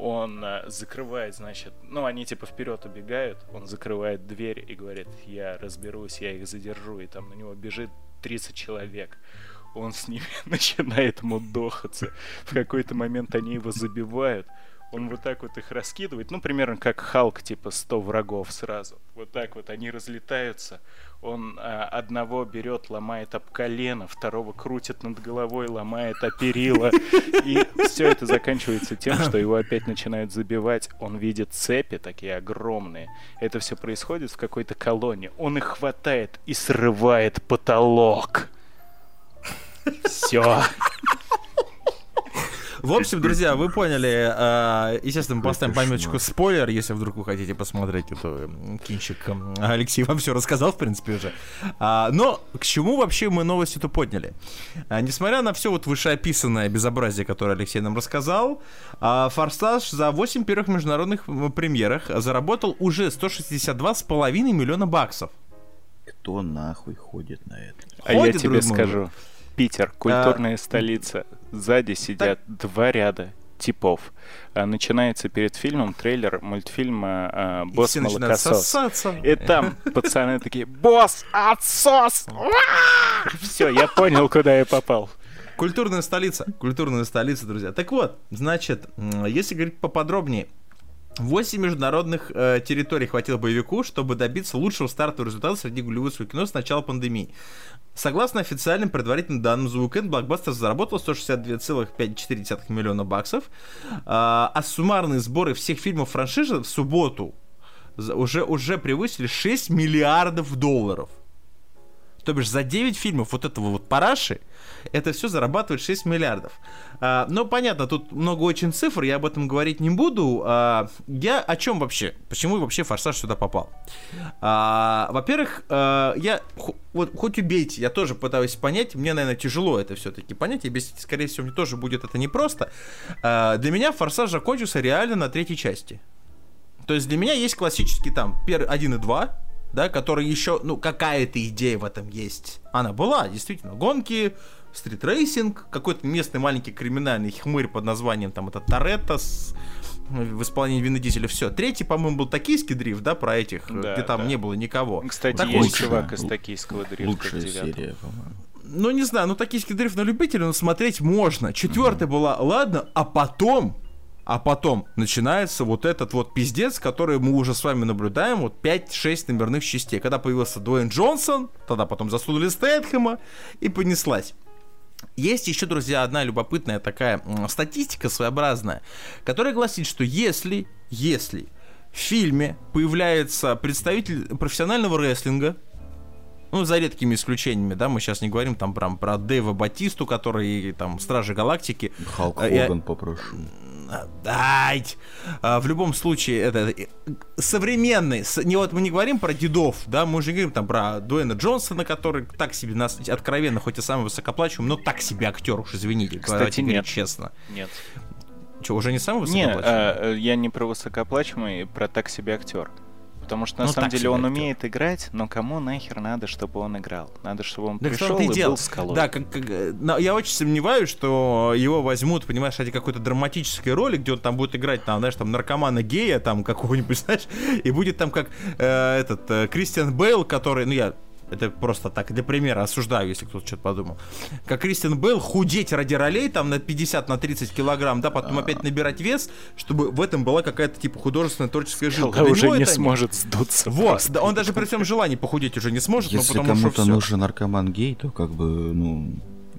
Он а, закрывает, значит, ну, они типа вперед убегают, он закрывает дверь и говорит, я разберусь, я их задержу, и там на него бежит 30 человек. Он с ними *laughs* начинает мудохаться. В какой-то момент они его забивают. Он вот так вот их раскидывает, ну, примерно как Халк, типа 100 врагов сразу. Вот так вот они разлетаются. Он а, одного берет, ломает об колено, второго крутит над головой, ломает о. И все это заканчивается тем, что его опять начинают забивать. Он видит цепи такие огромные. Это все происходит в какой-то колонне. Он их хватает и срывает потолок. Все. В общем, друзья, вы поняли. э, Естественно, мы поставим пометочку спойлер, если вдруг вы хотите посмотреть эту м, кинчик. Алексей вам все рассказал, в принципе, уже. А, Но к чему вообще мы новость эту подняли? А, Несмотря на все вот вышеописанное безобразие, которое Алексей нам рассказал, а, «Форсаж» за 8 первых международных премьерах заработал уже 162,5 миллиона баксов. Кто нахуй ходит на это? А я Ходит, тебе друг мой. скажу. Питер, культурная столица. Сзади сидят два ряда типов. А, Начинается перед фильмом трейлер мультфильма а, И «Босс начинают молокосос». И там пацаны такие «Босс, отсос!» Все, я понял, куда я попал. Культурная столица. Культурная столица, друзья. Так вот, значит, если говорить поподробнее, 8 международных э, территорий хватило боевику, чтобы добиться лучшего стартового результата среди голливудского кино с начала пандемии. Согласно официальным предварительным данным, за уикенд блокбастер заработал 162,4 миллиона баксов, а, а суммарные сборы всех фильмов франшизы в субботу уже, уже превысили 6 миллиардов долларов. То бишь за 9 фильмов вот этого вот параши, это все зарабатывает 6 миллиардов. А, ну, понятно, тут много очень цифр, я об этом говорить не буду. А, я о чем вообще? Почему вообще «Форсаж» сюда попал? А, во-первых, а, я, вот хоть убейте, я тоже пытаюсь понять, мне, наверное, тяжело это все-таки понять, и объяснить, скорее всего, мне тоже будет это непросто. А, для меня «Форсаж» закончился реально на третьей части. То есть для меня есть классический там пер 1 и 2, да, который еще, ну, какая-то идея в этом есть. Она была, действительно. Гонки, стритрейсинг, какой-то местный маленький криминальный хмырь под названием там это Торетто с в исполнении Вина Дизеля. Все. Третий, по-моему, был токийский дрифт, да, про этих, э, Да, где там да. не было никого. Кстати, Такой есть же. чувак из токийского дрифта Лучшая серия, по-моему. Ну, не знаю, ну токийский дрифт на любителя, но смотреть можно. Четвертая была, ладно, а потом, а потом начинается вот этот вот пиздец, который мы уже с вами наблюдаем, вот 5-6 номерных частей. Когда появился Дуэйн Джонсон, тогда потом засунули Стэтхэма, и понеслась. Есть еще, друзья, одна любопытная такая статистика своеобразная, которая гласит, что если, если в фильме появляется представитель профессионального рестлинга, ну, за редкими исключениями, да, мы сейчас не говорим там прям про Дэйва Батисту, который там Стражи Галактики. Халк А, я- Хоган попрошу. А, Дать! А, в любом случае, это э, современный, с- не вот мы не говорим про дедов, да, мы уже говорим там про Дуэна Джонсона, который так себе нас откровенно, хоть и самый высокоплачиваемый, но так себе актер, уж извините, Кстати, нет. честно. Нет. Че, уже не самый высокоплачиваемый? а, я не про высокооплачиваемый, про так себе актер. Потому что на Ну, самом деле он умеет играть, но кому нахер надо, чтобы он играл? Надо, чтобы он в пришел и дело. был скалой. Да, как, как, но я очень сомневаюсь, что его возьмут, понимаешь, ради какой-то драматической роли, где он там будет играть, там, знаешь, там наркомана гея, там какого-нибудь, *laughs* знаешь, и будет там как э, этот э, Кристиан Бейл, который, ну я это просто так, для примера осуждаю, если кто-то что-то подумал. Как Кристиан Бейл худеть ради ролей там на 50, на 30 килограмм, да, потом опять набирать вес, чтобы в этом была какая-то типа художественная творческая жилка. Скала Для уже не это сможет сдуться. Вот, просто. да, он даже при всем желании похудеть уже не сможет, Если ну потому что кому-то всё. нужен наркоман гей, то как бы, ну,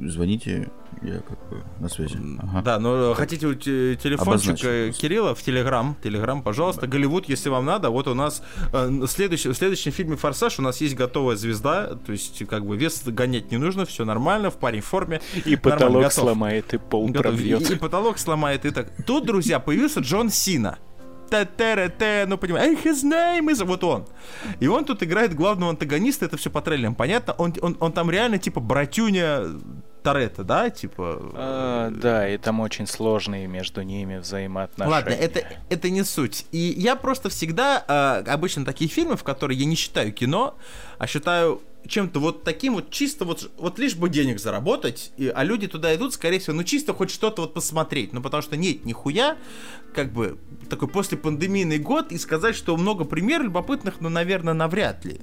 звоните, я как бы на связи. Ага. Да, но хотите у те- телефончик Обозначим э, просто. Кирилла в Телеграм, Телеграм, пожалуйста, Голливуд, если вам надо, вот у нас э, следующий, в следующем фильме «Форсаж» у нас есть готовая звезда, то есть как бы вес гонять не нужно, все нормально, в парень форме. И потолок готов. сломает, и пол Готов. И, пробьет. и потолок сломает, и так. Тут, друзья, появился Джон Сина. Та-та-ра-та, ну понимаешь, his name is... Вот он. И он тут играет главного антагониста, это все по трейлерам, понятно? Он, он, он там реально типа братюня Торетто, да, типа... А, да, и там очень сложные между ними взаимоотношения. Ладно, это, это не суть. И я просто всегда, э, обычно такие фильмы, в которые я не считаю кино, а считаю чем-то вот таким вот чисто вот, вот лишь бы денег заработать, и, а люди туда идут, скорее всего, ну чисто хоть что-то вот посмотреть, ну потому что нет, нихуя, как бы такой после пандемийный год, и сказать, что много примеров любопытных, ну, наверное, навряд ли.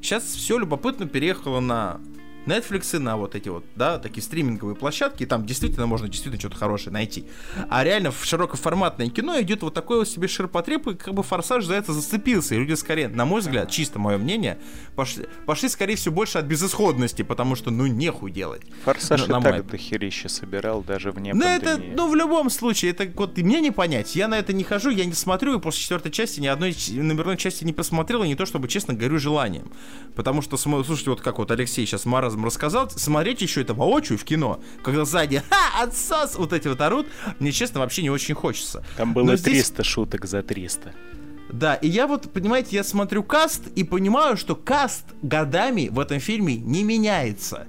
Сейчас все любопытно переехало на Netflix, на вот эти вот, да, такие стриминговые площадки, и там действительно можно действительно что-то хорошее найти. А реально в широкоформатное кино идет вот такой вот себе ширпотреб, и как бы форсаж за это зацепился. И люди скорее, на мой взгляд, чисто мое мнение, пошли, пошли скорее всего больше от безысходности, потому что ну нехуй делать. Форсаж Ну, и на так дохерища собирал даже вне Ну это, ну в любом случае, это вот и мне не понять. Я на это не хожу, я не смотрю, и после четвертой части ни одной номерной части не посмотрел, и не то чтобы, честно, горю желанием. Потому что, слушайте, вот как вот Алексей сейчас Мара рассказом рассказал, смотреть еще это воочию в кино, когда сзади «Ха, отсос!» вот эти вот орут, мне, честно, вообще не очень хочется. Там было Но здесь- 300 шуток за 300. Да, и я вот, понимаете, я смотрю каст и понимаю, что каст годами в этом фильме не меняется.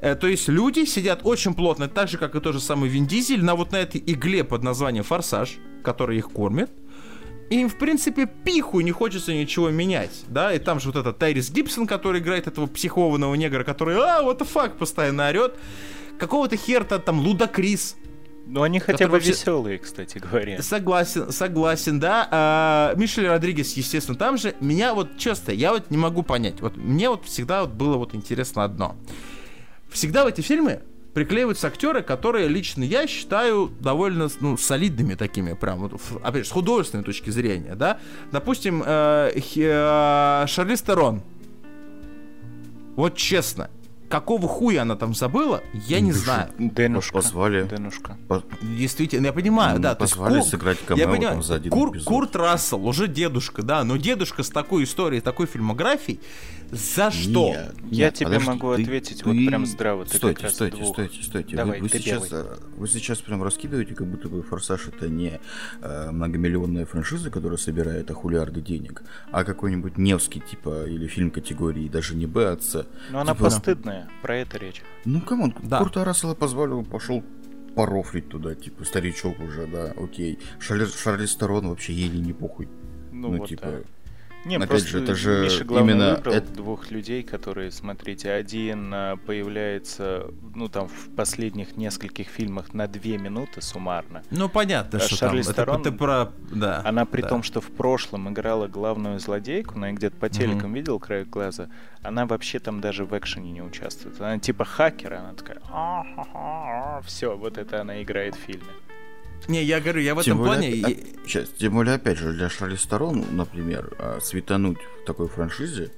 Э, То есть люди сидят очень плотно, так же, как и тот же самый Вин Дизель, на вот на этой игле под названием «Форсаж», который их кормит. Им, в принципе, пиху не хочется ничего менять, да, и там же вот этот Тайрис Гибсон, который играет этого психованного негра, который, а, what the fuck, постоянно орет. Какого-то херта там Лудакрис, Ну, они хотя бы вообще- веселые, кстати говоря. Согласен, согласен, да. А, Мишель Родригес, естественно, там же. Меня вот, честно, я вот не могу понять. Вот мне вот всегда вот было вот интересно одно. Всегда в эти фильмы приклеиваются актеры, которые лично я считаю довольно ну, солидными такими, прям, вот, опять же, с художественной точки зрения, да. Допустим, э, э, Шарлиз Терон. Вот честно, какого хуя она там забыла, я не знаю. Денушка. Позвали. Денушка. Действительно, я понимаю, Ну, да. есть позвали Кур- сыграть я камео понимаю, там за один Кур- эпизод. Курт Рассел, уже дедушка, да, но дедушка с такой историей, такой фильмографией, за что? Нет, Я нет, тебе подожди, могу ты- ответить вот ты- прям здраво, ты стойте, стойте, двух. стойте, стойте. Давай, вы, вы сейчас, э, вы сейчас прям раскидываете, как будто бы Форсаж это не э, многомиллионная франшиза, которая собирает ахулиарды денег, а какой-нибудь Невский типа или фильм категории даже не Б, а С. Но она Типа, постыдная, про это речь. Ну come on, Да. Курта Рассела позвали, он пошел порофлить туда, типа старичок уже, да, окей. Шарли, Шарлиз Терон вообще еле не похуй. Ну, Ну, вот типа, так. Не, опять просто же, это же Миша, главное, именно выбрал это- двух людей, которые, смотрите, один а, появляется, ну, там, в последних нескольких фильмах на две минуты суммарно. Ну, понятно, А что там. Шарлиз Это ты про... Да. Она при да. том, что в прошлом играла главную злодейку, но я где-то по телекам видел край глаза, она вообще там даже в экшене не участвует. Она типа хакер, она такая... Все, вот это она играет в фильме. Не, я говорю, я в Тем этом более, плане... а- я- Сейчас, тем более, опять же, для Шарли Сторон, например, а, светануть в такой франшизе,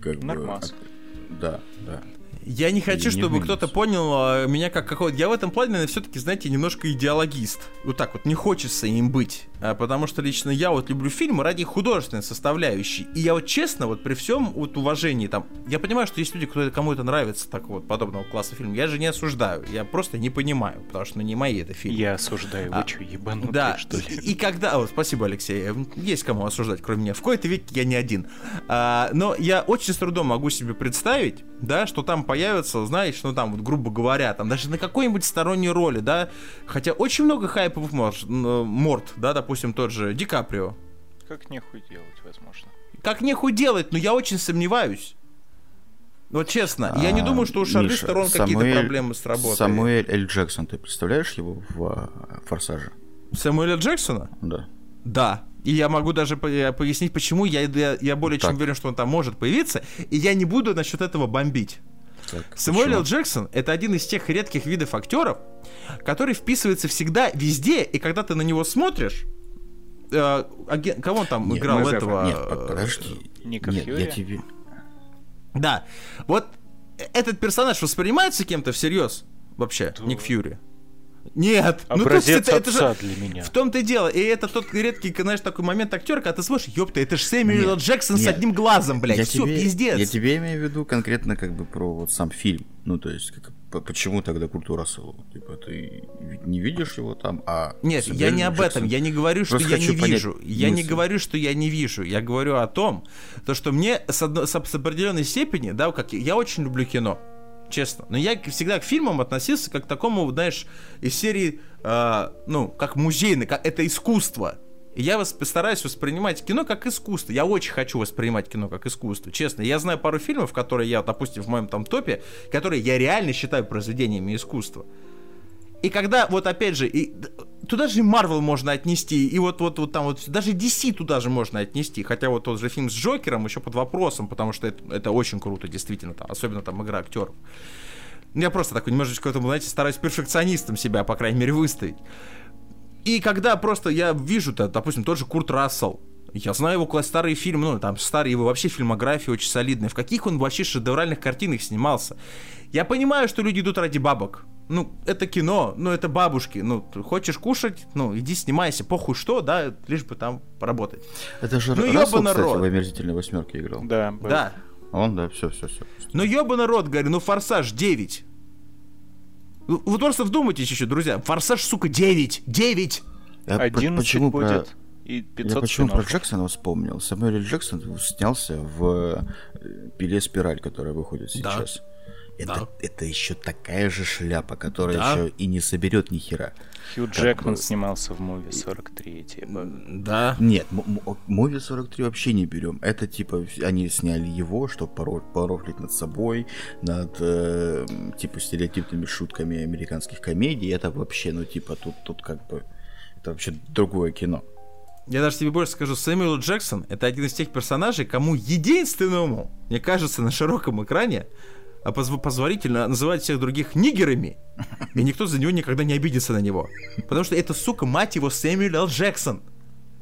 как бы... Нормас. а, Да, да. Я не хочу, не чтобы кто-то понял а, меня как какого-то... Я в этом плане все-таки, знаете, немножко идеологист. Вот так вот, не хочется им быть. А, потому что лично я вот люблю фильмы ради художественной составляющей. И я вот честно, вот при всем вот уважении там... Я понимаю, что есть люди, кто, кому это нравится, так вот, подобного класса фильм. Я же не осуждаю. Я просто не понимаю, потому что ну, не мои это фильмы. Я осуждаю, вы А, что, ебанутые, Да, что ли? и, и когда... О, спасибо, Алексей. М, Есть кому осуждать, кроме меня. В кои-то веке я не один. А, но я очень с трудом могу себе представить, да, что там появится, знаешь, ну там, вот, грубо говоря, там даже на какой-нибудь сторонней роли, да, хотя очень много хайповых н- морд, да, допустим, тот же Ди Каприо. Как нехуй делать, возможно. Как нехуй делать, но я очень сомневаюсь. Вот честно, я не А, думаю, что у Шарли Сторон какие-то проблемы с работой. Самуэль Эль Джексон, ты представляешь его в а, Форсаже? Самуэля Джексона? Да. Да. И я могу даже э, пояснить, почему я, я, я более чем Так. уверен, что он там может появиться, и я не буду насчет этого бомбить. Так, Самуэль почему? Л. Джексон это один из тех редких видов актеров, который вписывается всегда везде, и когда ты на него смотришь, э, аген- кого он там Нет, играл этого? Нет, под- подожди. Ника Нет, Фьюри? я тебе... Да. Вот этот персонаж воспринимается кем-то всерьез вообще, Да. Ник Фьюри? Нет. ну, то есть Образец это- это же- отца для меня. В том-то и дело. И это тот редкий, знаешь, такой момент актера, когда ты смотришь, ёпта, это же Сэмюэл. Нет, Джексон с нет. одним глазом, блядь. я Все, тебе, пиздец. Я тебе имею в виду конкретно как бы про вот сам фильм. Ну, то есть, как- почему тогда Курту Расселу? Типа, ты не видишь его там, а... Нет, я не об этом. Я не говорю, что Просто я не вижу. Я не говорю, что я не вижу. Я говорю о том, то, что мне с, одно- с, определенной степени, да, как я- я очень люблю кино. Честно. Но я всегда к фильмам относился как к такому, знаешь, из серии, э, ну, как музейный, как это искусство. И я вас постараюсь воспринимать кино как искусство. Я очень хочу воспринимать кино как искусство. Честно, я знаю пару фильмов, которые я, допустим, в моем там топе, которые я реально считаю произведениями искусства. И когда, вот опять же, и, туда же и Марвел можно отнести, и вот, вот, вот там вот, даже DC туда же можно отнести, хотя вот тот же фильм с Джокером еще под вопросом, потому что это, это очень круто, действительно, там, особенно там игра актеров. Я просто такой немножечко, знаете, стараюсь перфекционистом себя, по крайней мере, выставить. И когда просто я вижу, то, допустим, тот же Курт Рассел, я знаю его класс старые фильмы, ну, там, старые его вообще фильмография очень солидная. В каких он вообще шедевральных картинах снимался. Я понимаю, что люди идут ради бабок. Ну, это кино, ну, это бабушки. Ну, хочешь кушать, ну, иди снимайся, похуй что, да, лишь бы там поработать. Это же Ну, Рассел, ёбаный кстати, рот. в «Омерзительной восьмерке» играл. Да, был. Да. Он, да, все, все, все. Ну ёбаный рот, говорю, ну Форсаж 9. Ну, Вы просто вдумайтесь еще, друзья. Форсаж, сука, 9. 9. Я про- 11 почему про- будет и 500 Я почему про спин-оффов. Джексона вспомнил? Самуэль. Джексон снялся в э, «Пиле Спираль», которая выходит Да. Это, Да. это еще такая же шляпа, которая Да. еще и не соберет ни хера. Хью Джекман снимался в муви 43 типа. Да. Нет, м- м- Мови 43 вообще не берем. Это типа они сняли его, чтобы порофлить над собой, над э, типа стереотипными шутками американских комедий. Это вообще, ну типа тут, тут как бы это вообще другое кино. Я даже тебе больше скажу, Сэмюэл Джексон это один из тех персонажей, кому единственному, мне кажется, на широком экране позволительно называть всех других нигерами, и никто за него никогда не обидится на него. Потому что это, сука, мать его, Сэмюэл. Джексон.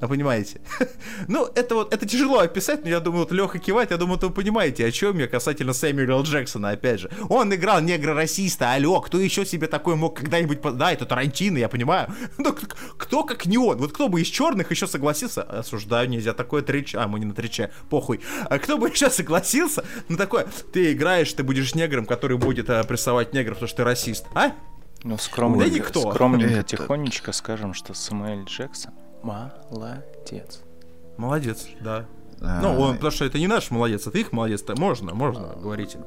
Вы понимаете? *laughs* ну, это вот, это тяжело описать, но я думаю, вот Леха кивает, я думаю, вы понимаете, о чем я касательно Сэмюэля Л. Джексона, опять же. Он играл негро-расиста, алло, кто еще себе такой мог когда-нибудь... по- Да, это Тарантино, я понимаю. *laughs* Ну, к- кто как не он? Вот кто бы из черных еще согласился? Осуждаю, нельзя, такое трич... А, мы не на триче, похуй. А кто бы еще согласился на такое? Ты играешь, ты будешь негром, который будет а, прессовать негров, потому что ты расист, а? Ну, скромненько, Да никто. скромненько, тихонечко скажем, что Самуэль Джексон молодец. Молодец, да. А, Ну, он, потому что это не наш молодец, это их молодец, то можно, можно, говорите.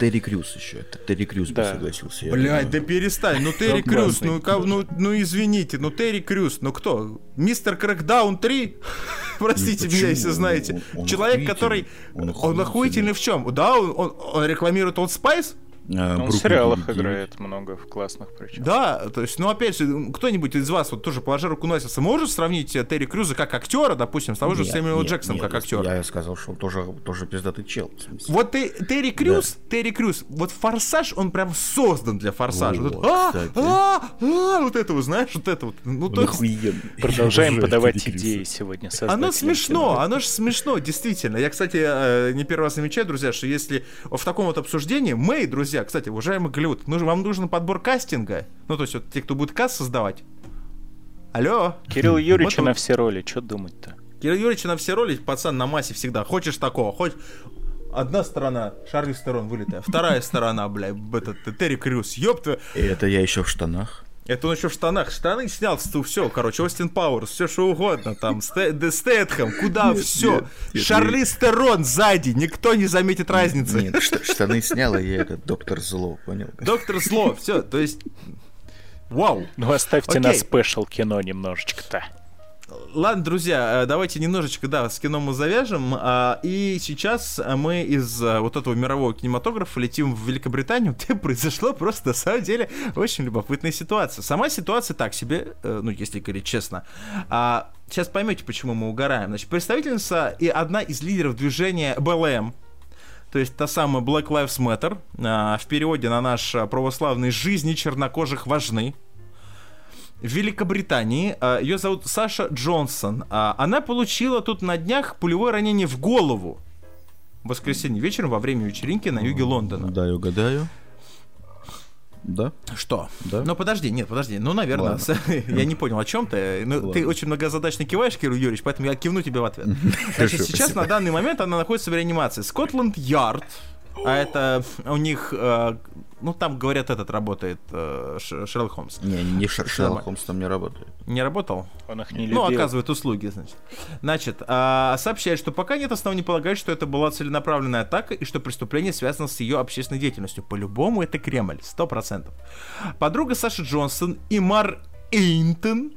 Терри Крюс еще. Это Терри Крюс бы Да. согласился. я Блять, да перестань, ну Терри. Крюс, ну, ну, ну извините, ну Терри Крюс, ну кто? Мистер Крэкдаун 3? *laughs* Простите Нет, меня, если знаете. Он- он Человек, охуительный. который... Он Он охуительный в чем? Да, он, он- он рекламирует Old Spice? А, Он в сериалах 9. играет много в классных причем. Да, то есть, ну опять же, кто-нибудь из вас, вот тоже положа руку на сердце, может сравнить э, Терри Крюза как актера, допустим, с того же Нет, Джексона нет, как актера? Я сказал, что он тоже, тоже пиздатый чел. Вот Те- Терри Крюс, Терри Крюс, вот Форсаж, он прям создан для Форсажа. Вот, Вот, это, а, а, а, вот это вот, знаешь, вот это вот. Ну, то. *laughs* Продолжаем подавать идеи сегодня. Оно смешно, оно же смешно, действительно. Я, кстати, э, не первый раз замечаю, друзья, что если в таком вот обсуждении мы, друзья, кстати, уважаемый Голливуд, нужен, вам нужен подбор кастинга, ну, то есть вот те, кто будет каст создавать. Алло. Кирилл Юрьевич Вот на все роли, что думать-то? Кирилл Юрьевич на все роли, пацан на массе всегда. Хочешь такого, хоть одна сторона, Шарли Стерон вылитая, вторая сторона, бля, этот Терри Крюс, ёпта. И это я еще в штанах. Это он еще в штанах. Штаны снял, все, короче, Остин Пауэрс, все что угодно, там, Стэтхэм, куда все. нет, Шарли Стерон сзади, никто не заметит разницы. Нет, штаны снял, а я этот доктор зло, понял? Доктор Зло, все, то есть... Вау. Ну, оставьте на Окей. спешл кино немножечко-то. Ладно, друзья, э, давайте немножечко, да, с кино мы завяжем. а, И сейчас мы из э, вот этого мирового кинематографа летим в Великобританию, *laughs* где произошло просто, на самом деле, очень любопытная ситуация. Сама ситуация так себе, э, ну, если говорить честно. А, Сейчас поймете, почему мы угораем. Значит, представительница и одна из лидеров движения БЛМ, то есть та самая Black Lives Matter, а, в переводе на наш православный «Жизни чернокожих важны», в Великобритании. а, Ее зовут Саша Джонсон. А, Она получила тут на днях пулевое ранение в голову. В воскресенье вечером во время вечеринки на юге Лондона. Да, я угадаю. Да? Что? Да? Ну подожди, нет, подожди. Ну, наверное, Ладно. *laughs* я не понял, о чем ты. Ну, ты Ладно. очень многозадачно киваешь, Кирилл Юрьевич, поэтому я кивну тебе в ответ. *laughs* Значит, сейчас на данный момент она находится в реанимации. Скотланд Ярд, а это у них, э, ну там говорят, этот работает э, Ш- Шерлок Холмс. Не, не Шер- Нормально. Шерлок Холмс там не работает. Не работал? Он их не Ну, любил. оказывает услуги, значит. Значит, а, сообщает, что пока нет оснований полагать, что это была целенаправленная атака и что преступление связано с ее общественной деятельностью. По-любому это Кремль, сто процентов. Подруга Саши Джонсон и Мар Эйнтон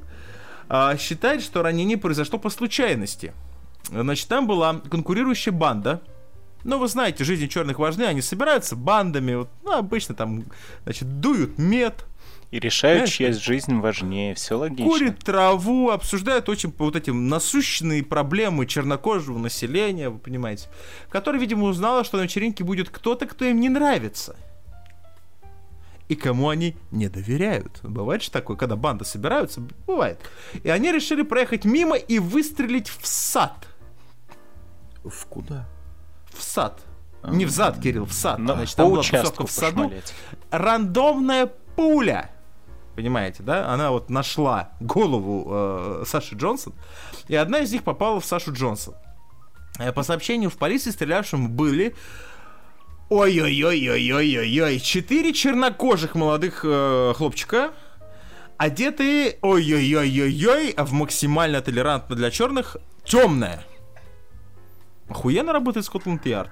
а, считает, что ранение произошло по случайности. Значит, там была конкурирующая банда. Ну, вы знаете, жизни черных важны, они собираются бандами, вот, ну, обычно там, значит, дуют мед, И решают, Знаешь, чья жизнь важнее. Все логично. курит траву, обсуждают очень вот эти насущные проблемы чернокожего населения, вы понимаете, который, видимо, узнала, что на вечеринке будет кто-то, кто им не нравится. И кому они не доверяют. Бывает же такое, когда банда собираются, бывает. И они решили проехать мимо и выстрелить в сад. В куда? В сад. Не в зад, Кирилл, в сад. Но Значит, там была тусовка в саду. рандомная пуля. Понимаете, да? Она вот нашла голову э, Саши Джонсон, и одна из них попала в Сашу Джонсон. Э, По сообщению в полиции стрелявшим были Ой-ой-ой-ой-ой-ой-ой. Четыре чернокожих молодых э, хлопчика, одетые ой-ой-ой-ой-ой, а в максимально толерантно для черных темное. Охуенно работает Скотланд-Ярд.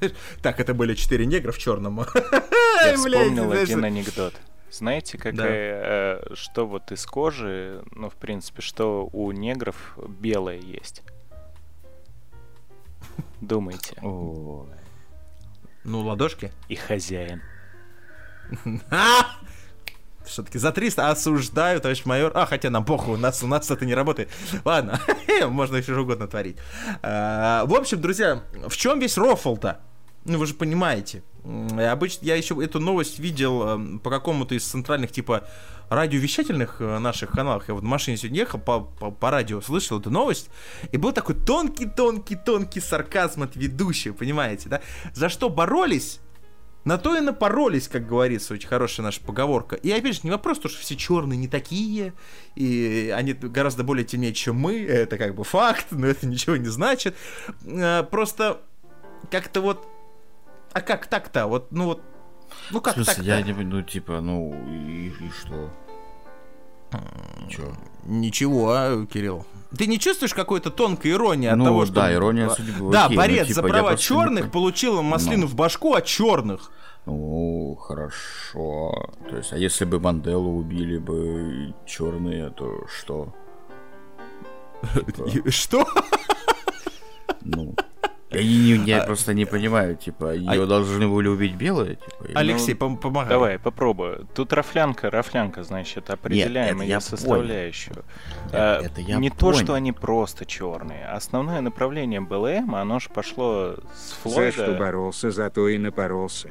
*laughs* Так, это были четыре негра в черном. *laughs* Я вспомнил один анекдот. Знаете, какая, э, что вот из кожи, ну, в принципе, что у негров белое есть? Думайте. Ну, ладошки. И хозяин. *laughs* Все-таки за 300 осуждаю, товарищ майор. А, хотя нам похуй, у нас, у нас это не работает. Ладно, *laughs* можно еще угодно творить. А, В общем, друзья, в чем весь рофл-то? Ну, вы же понимаете. Обычно я еще эту новость видел эм, по какому-то из центральных, типа, радиовещательных э, наших каналах. Я вот в машине сегодня ехал, по, по, по радио слышал эту новость, и был такой тонкий-тонкий-тонкий сарказм от ведущего, понимаете, да? За что боролись, на то и напоролись, как говорится, очень хорошая наша поговорка. И опять же, не вопрос, то, что все черные не такие, и они гораздо более темнее, чем мы, это как бы факт, но это ничего не значит. Э, Просто как-то вот... А как так-то? Вот, ну вот... Ну как так-то? я не ну, типа, ну, и, и что? Чё? Ничего, а, Кирилл. Ты не чувствуешь какой-то тонкой иронии от Ну, того, что... да, ирония судьбы, Да, окей, ну, борец типа, за права не черных пон- получил маслину Ну. в башку от черных. Ну, хорошо. То есть, а если бы Манделу убили бы черные, то что? *laughs* Типа, Что? ну, я, не- не- я просто не понимаю, типа, ее А- должны были убить белые, типа, или- Алексей, пом- помогай. Давай, попробую. Тут рафлянка, рафлянка, значит, определяем это я ее составляющую. Это- А, это я не то, что понял. они просто черные. Основное направление БЛМ, оно же пошло с За что Флойда. боролся, зато и напоролся.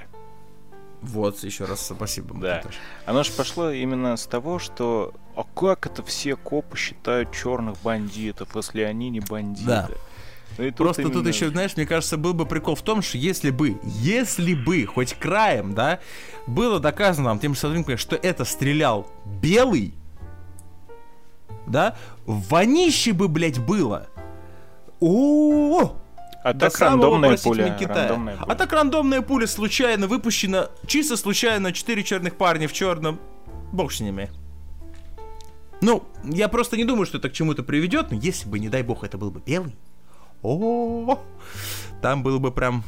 Вот, еще раз спасибо. Да. Оно же пошло именно с того, что а как это все копы считают черных бандитов, если они не бандиты? Да. Ну тут Просто тут именно- еще, знаешь, мне кажется, был бы прикол в том, что если бы, если бы, хоть краем, да, было доказано нам тем же сотрудникам, что это стрелял белый, да, вонище бы, блядь, было. О, А до так рандомная пуля. Китая. рандомная А пуля. так рандомная пуля случайно выпущена, чисто случайно, четыре черных парня в черном. Бог с ними. Ну, я просто не думаю, что это к чему-то приведет, но если бы, не дай бог, это был бы белый, о, там было бы прям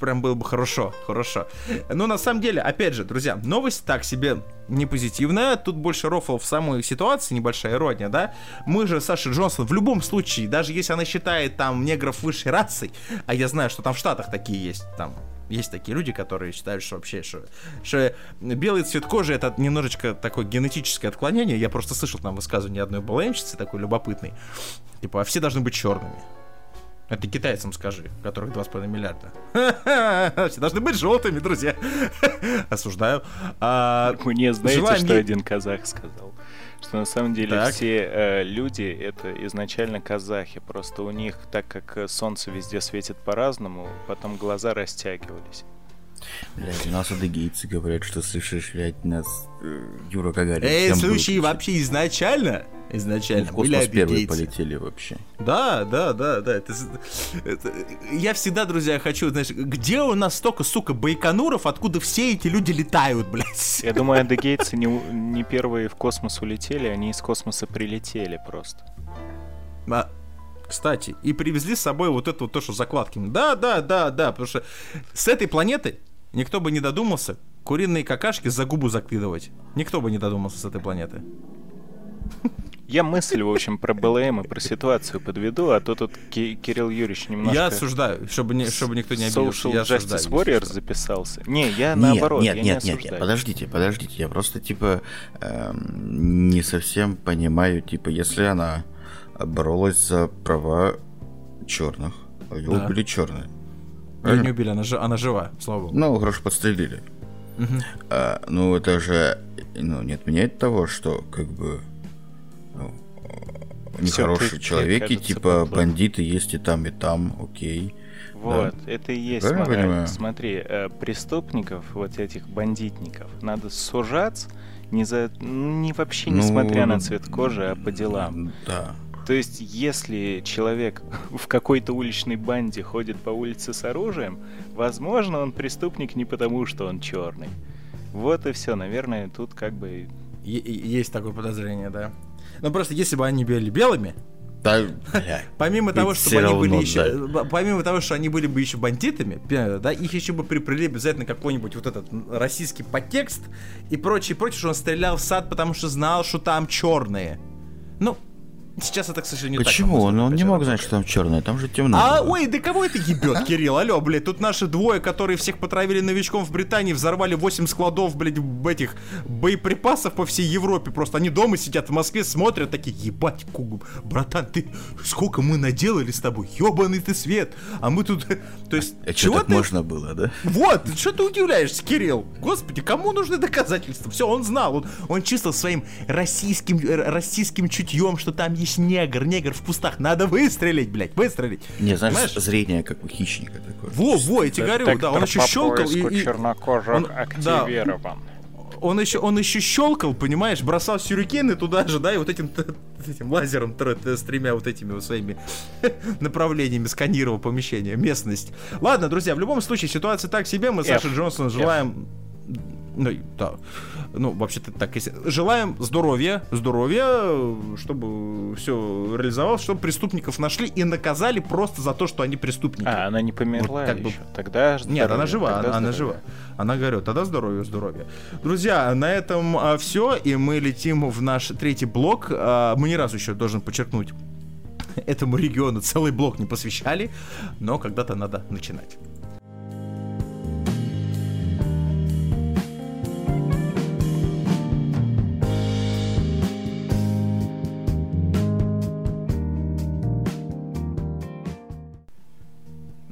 прям было бы хорошо, хорошо. Но на самом деле, опять же, друзья, новость так себе не позитивная, тут больше рофл в самой ситуации, небольшая ирония, да? Мы же Саша Джонсон в любом случае, даже если она считает там негров высшей расой, а я знаю, что там в Штатах такие есть, там есть такие люди, которые считают, что вообще, что, что белый цвет кожи это немножечко такое генетическое отклонение. Я просто слышал там высказывание одной БЛМщицы такой любопытной. Типа, а все должны быть черными. Это китайцам скажи, у которых 2,5 миллиарда. *laughs* Все должны быть желтыми, друзья. *laughs* Осуждаю. А, Мне знаете, желаем что один казах сказал? Что на самом деле Так. все э, люди это изначально казахи. Просто у них, так как э, солнце везде светит по-разному, потом глаза растягивались. Блядь, у нас адыгейцы говорят, что слышишь, блядь, нас э, Юра Гагарин. Эй, выключит. вообще изначально, изначально в были космос первые полетели вообще. Да, да, да, да. Это, это- я всегда, друзья, хочу, знаешь, где у нас столько, сука, байконуров, откуда все эти люди летают, блядь? Я думаю, адыгейцы не, не первые в космос улетели, они из космоса прилетели просто. А, кстати, и привезли с собой вот это вот то, что закладки. Да, да, да, да, потому что с этой планеты никто бы не додумался куриные какашки за губу закидывать. Никто бы не додумался с этой планеты. Я мысль, в общем, про БЛМ и про ситуацию подведу, а то тут Ки- Кирилл Юрьевич немножко... Я осуждаю, чтобы, не, чтобы никто не обиделся. Social Я Justice осуждаю. Warrior записался. Не, я Нет, наоборот, нет, я нет, не нет, нет, подождите, подождите, я просто типа эм, не совсем понимаю, типа, если она боролась за права черных, ее Да. убили черные. Ее не убили, она, жи- она жива, слава богу. Ну, хорошо подстрелили. Мгм. А, ну, это же ну, не отменяет того, что как бы ну, э, нехорошие ты- человеки, кажется, типа поплыл. бандиты есть и там, и там, окей. Вот, это и есть Правильно мораль. понимаю? Смотри, э, преступников, вот этих бандитников, надо сужать не за, не вообще Ну, несмотря на цвет кожи, а по делам. Да. То есть, если человек *laughs* в какой-то уличной банде ходит по улице с оружием, возможно, он преступник не потому, что он черный. Вот и все, наверное, тут как бы... Е- есть такое подозрение, да. Но просто если бы они были белыми, Да, *laughs* бля. помимо того, чтобы они были еще, помимо того, что они были бы еще бандитами, да, их еще бы приплели обязательно какой-нибудь вот этот российский подтекст и прочее, прочее, что он стрелял в сад, потому что знал, что там черные. Ну, сейчас это, к сожалению, так Почему? Он, он не мог знать, что там черное, там же темно. А, было. ой, да кого это ебет, Кирилл? Алло, блядь, тут наши двое, которые всех потравили новичком в Британии, взорвали 8 складов, блядь, этих боеприпасов по всей Европе. Просто они дома сидят в Москве, смотрят, такие, ебать, Кугу, братан, ты, сколько мы наделали с тобой, ебаный ты свет. А мы тут, *laughs* то есть, А чего так ты... можно было, да? *laughs* Вот, что ты удивляешься, Кирилл? Господи, кому нужны доказательства? Все, он знал, он, он чисто своим российским, э, российским чутьем, что там есть негр, негр в кустах. Надо выстрелить, блядь, выстрелить. Не, знаешь, Понимаешь? зрение как у хищника такое. Во, во, я тебе говорю, да, он еще щелкал и, и- чернокожих он- да. активирован. он еще, он еще щелкал, понимаешь, бросал сюрикены туда же, да, и вот этим, этим лазером с тремя вот этими вот своими *laughs* направлениями сканировал помещение, местность. Ладно, друзья, в любом случае ситуация так себе, мы Саше Джонсону желаем, ну, да, ну, вообще-то так, если... желаем здоровья, здоровья, чтобы все реализовалось, чтобы преступников нашли и наказали просто за то, что они преступники. А, она не померла Вот как бы- еще. Тогда Нет, она здоровье, жива, она, она здоровье. жива. Она говорю, тогда здоровье, здоровье. Друзья, на этом все, и мы летим в наш третий блок. А, мы ни разу еще должен подчеркнуть, *laughs* этому региону целый блок не посвящали, но когда-то надо начинать.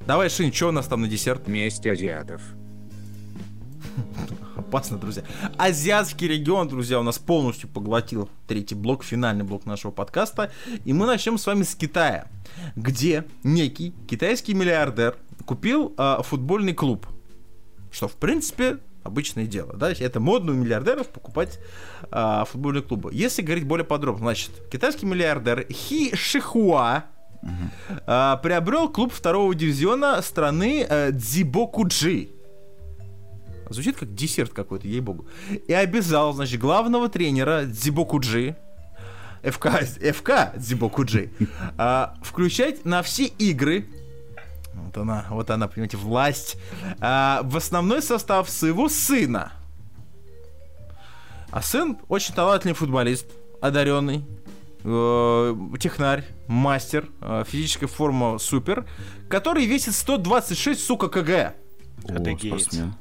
Давай, Шин, что у нас там на десерт? Месть азиатов. *laughs* Опасно, друзья. Азиатский регион, друзья, у нас полностью поглотил третий блок, финальный блок нашего подкаста. И мы начнем с вами с Китая, где некий китайский миллиардер купил а, футбольный клуб. Что, в принципе, обычное дело. Да? Это модно у миллиардеров покупать а, футбольные клубы. Если говорить более подробно, значит, китайский миллиардер Хи Шихуа а, приобрел клуб второго дивизиона страны э, Дзибокуджи. Звучит как десерт какой-то, ей-богу. И обязал, значит, главного тренера Дзибокуджи, ФК, ФК Дзибокуджи, а, включать на все игры вот она, вот она, понимаете, власть. а, в основной состав своего сына. А сын очень талантливый футболист, одаренный, технарь, мастер, э, физическая форма супер, который весит 126, сука, кг. О, Адыгеец. спортсмен.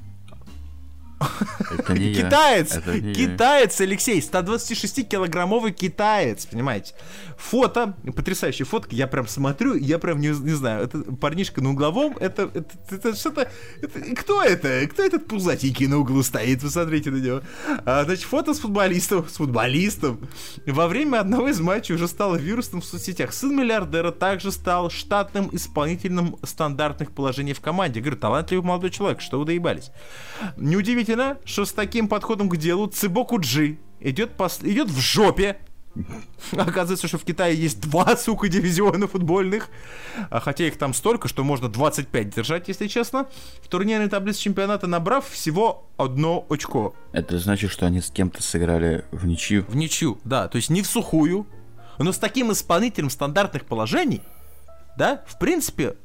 Это не я. Китаец! Это не я. Китаец, Алексей! 126-килограммовый китаец, понимаете? Фото, потрясающая фотка, я прям смотрю, я прям не, не знаю, это парнишка на угловом, это, это, это что-то... это- кто это? Кто этот пузатенький на углу стоит? Вы смотрите на него. А, значит, фото с футболистом, с футболистом. Во время одного из матчей уже стало вирусным в соцсетях. Сын миллиардера также стал штатным исполнителем стандартных положений в команде. Говорю, талантливый молодой человек, что вы доебались. Неудивительно, что с таким подходом к делу Цибоку Джи идет, пос- идет в жопе. Оказывается, что в Китае есть два, *laughs* сука, дивизиона футбольных. А хотя их там столько, что можно 25 держать, если честно. В турнирной таблице чемпионата набрав всего одно очко. Это значит, что они с кем-то сыграли в ничью. В ничью, да. То есть не в сухую, но с таким исполнителем стандартных положений, да, в принципе,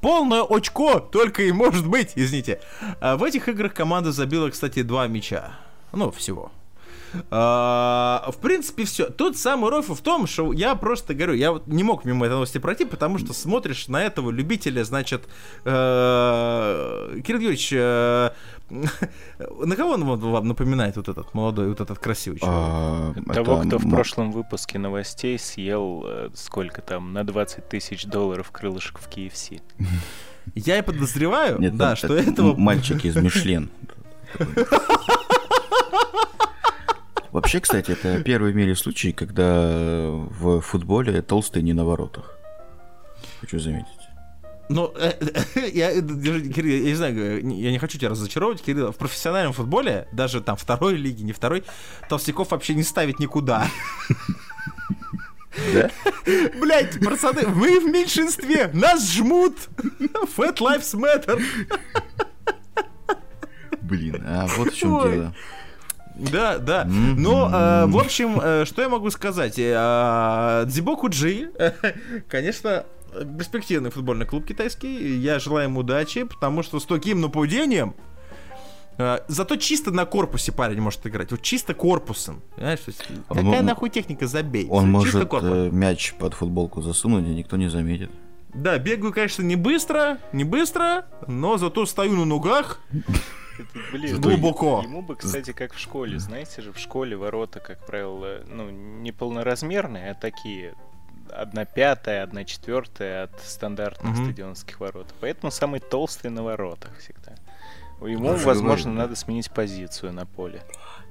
полное очко только и может быть, извините. А в этих играх команда забила, кстати, два мяча. Ну, всего. А, в принципе, все. Тут самый рофл в том, что я просто говорю, я вот не мог мимо этой новости пройти, потому что смотришь на этого любителя, значит, э, Кирилл Юрьевич, э, *laughs* на кого он вам- напоминает вот этот молодой, вот этот красивый человек? А, Того, кто в прошлом выпуске новостей съел э, сколько там, на 20 тысяч долларов крылышек в KFC. *laughs* Я и подозреваю, да, что это этого... мальчик из Мишлен. *laughs* Вообще, кстати, это *laughs* первый в мире случай, когда в футболе толстый не на воротах. Хочу заметить. Ну, э, э, *laughs* я, э, Кирилл, я не знаю, я не хочу тебя разочаровывать, Кирилл, в профессиональном футболе, даже там второй лиги, не второй, толстяков вообще не ставить никуда. Да? *laughs* Блять, пацаны, мы в меньшинстве, нас жмут. Fat Lives Matter. Блин, а вот в чем дело. Да, да. Но, э, в общем, э, что я могу сказать? Э, Дзибоку Джи, *laughs* конечно, перспективный футбольный клуб китайский. Я желаю ему удачи, потому что с таким нападением э, Зато чисто на корпусе парень может играть. Вот чисто корпусом. Понимаешь? То есть, Он Какая мо- нахуй техника, забей. Он Чисто может корпус. мяч под футболку засунуть, и никто не заметит. Да, бегаю, конечно, не быстро, не быстро, но зато стою на ногах *laughs* Блин, глубоко. Ему бы, кстати, как в школе. Знаете же, в школе ворота, как правило, ну, не полноразмерные, а такие одна пятая, одна четвертая от стандартных Мгм. стадионских ворот. Поэтому самый толстый на воротах всегда. Ему, же возможно, надо сменить позицию на поле.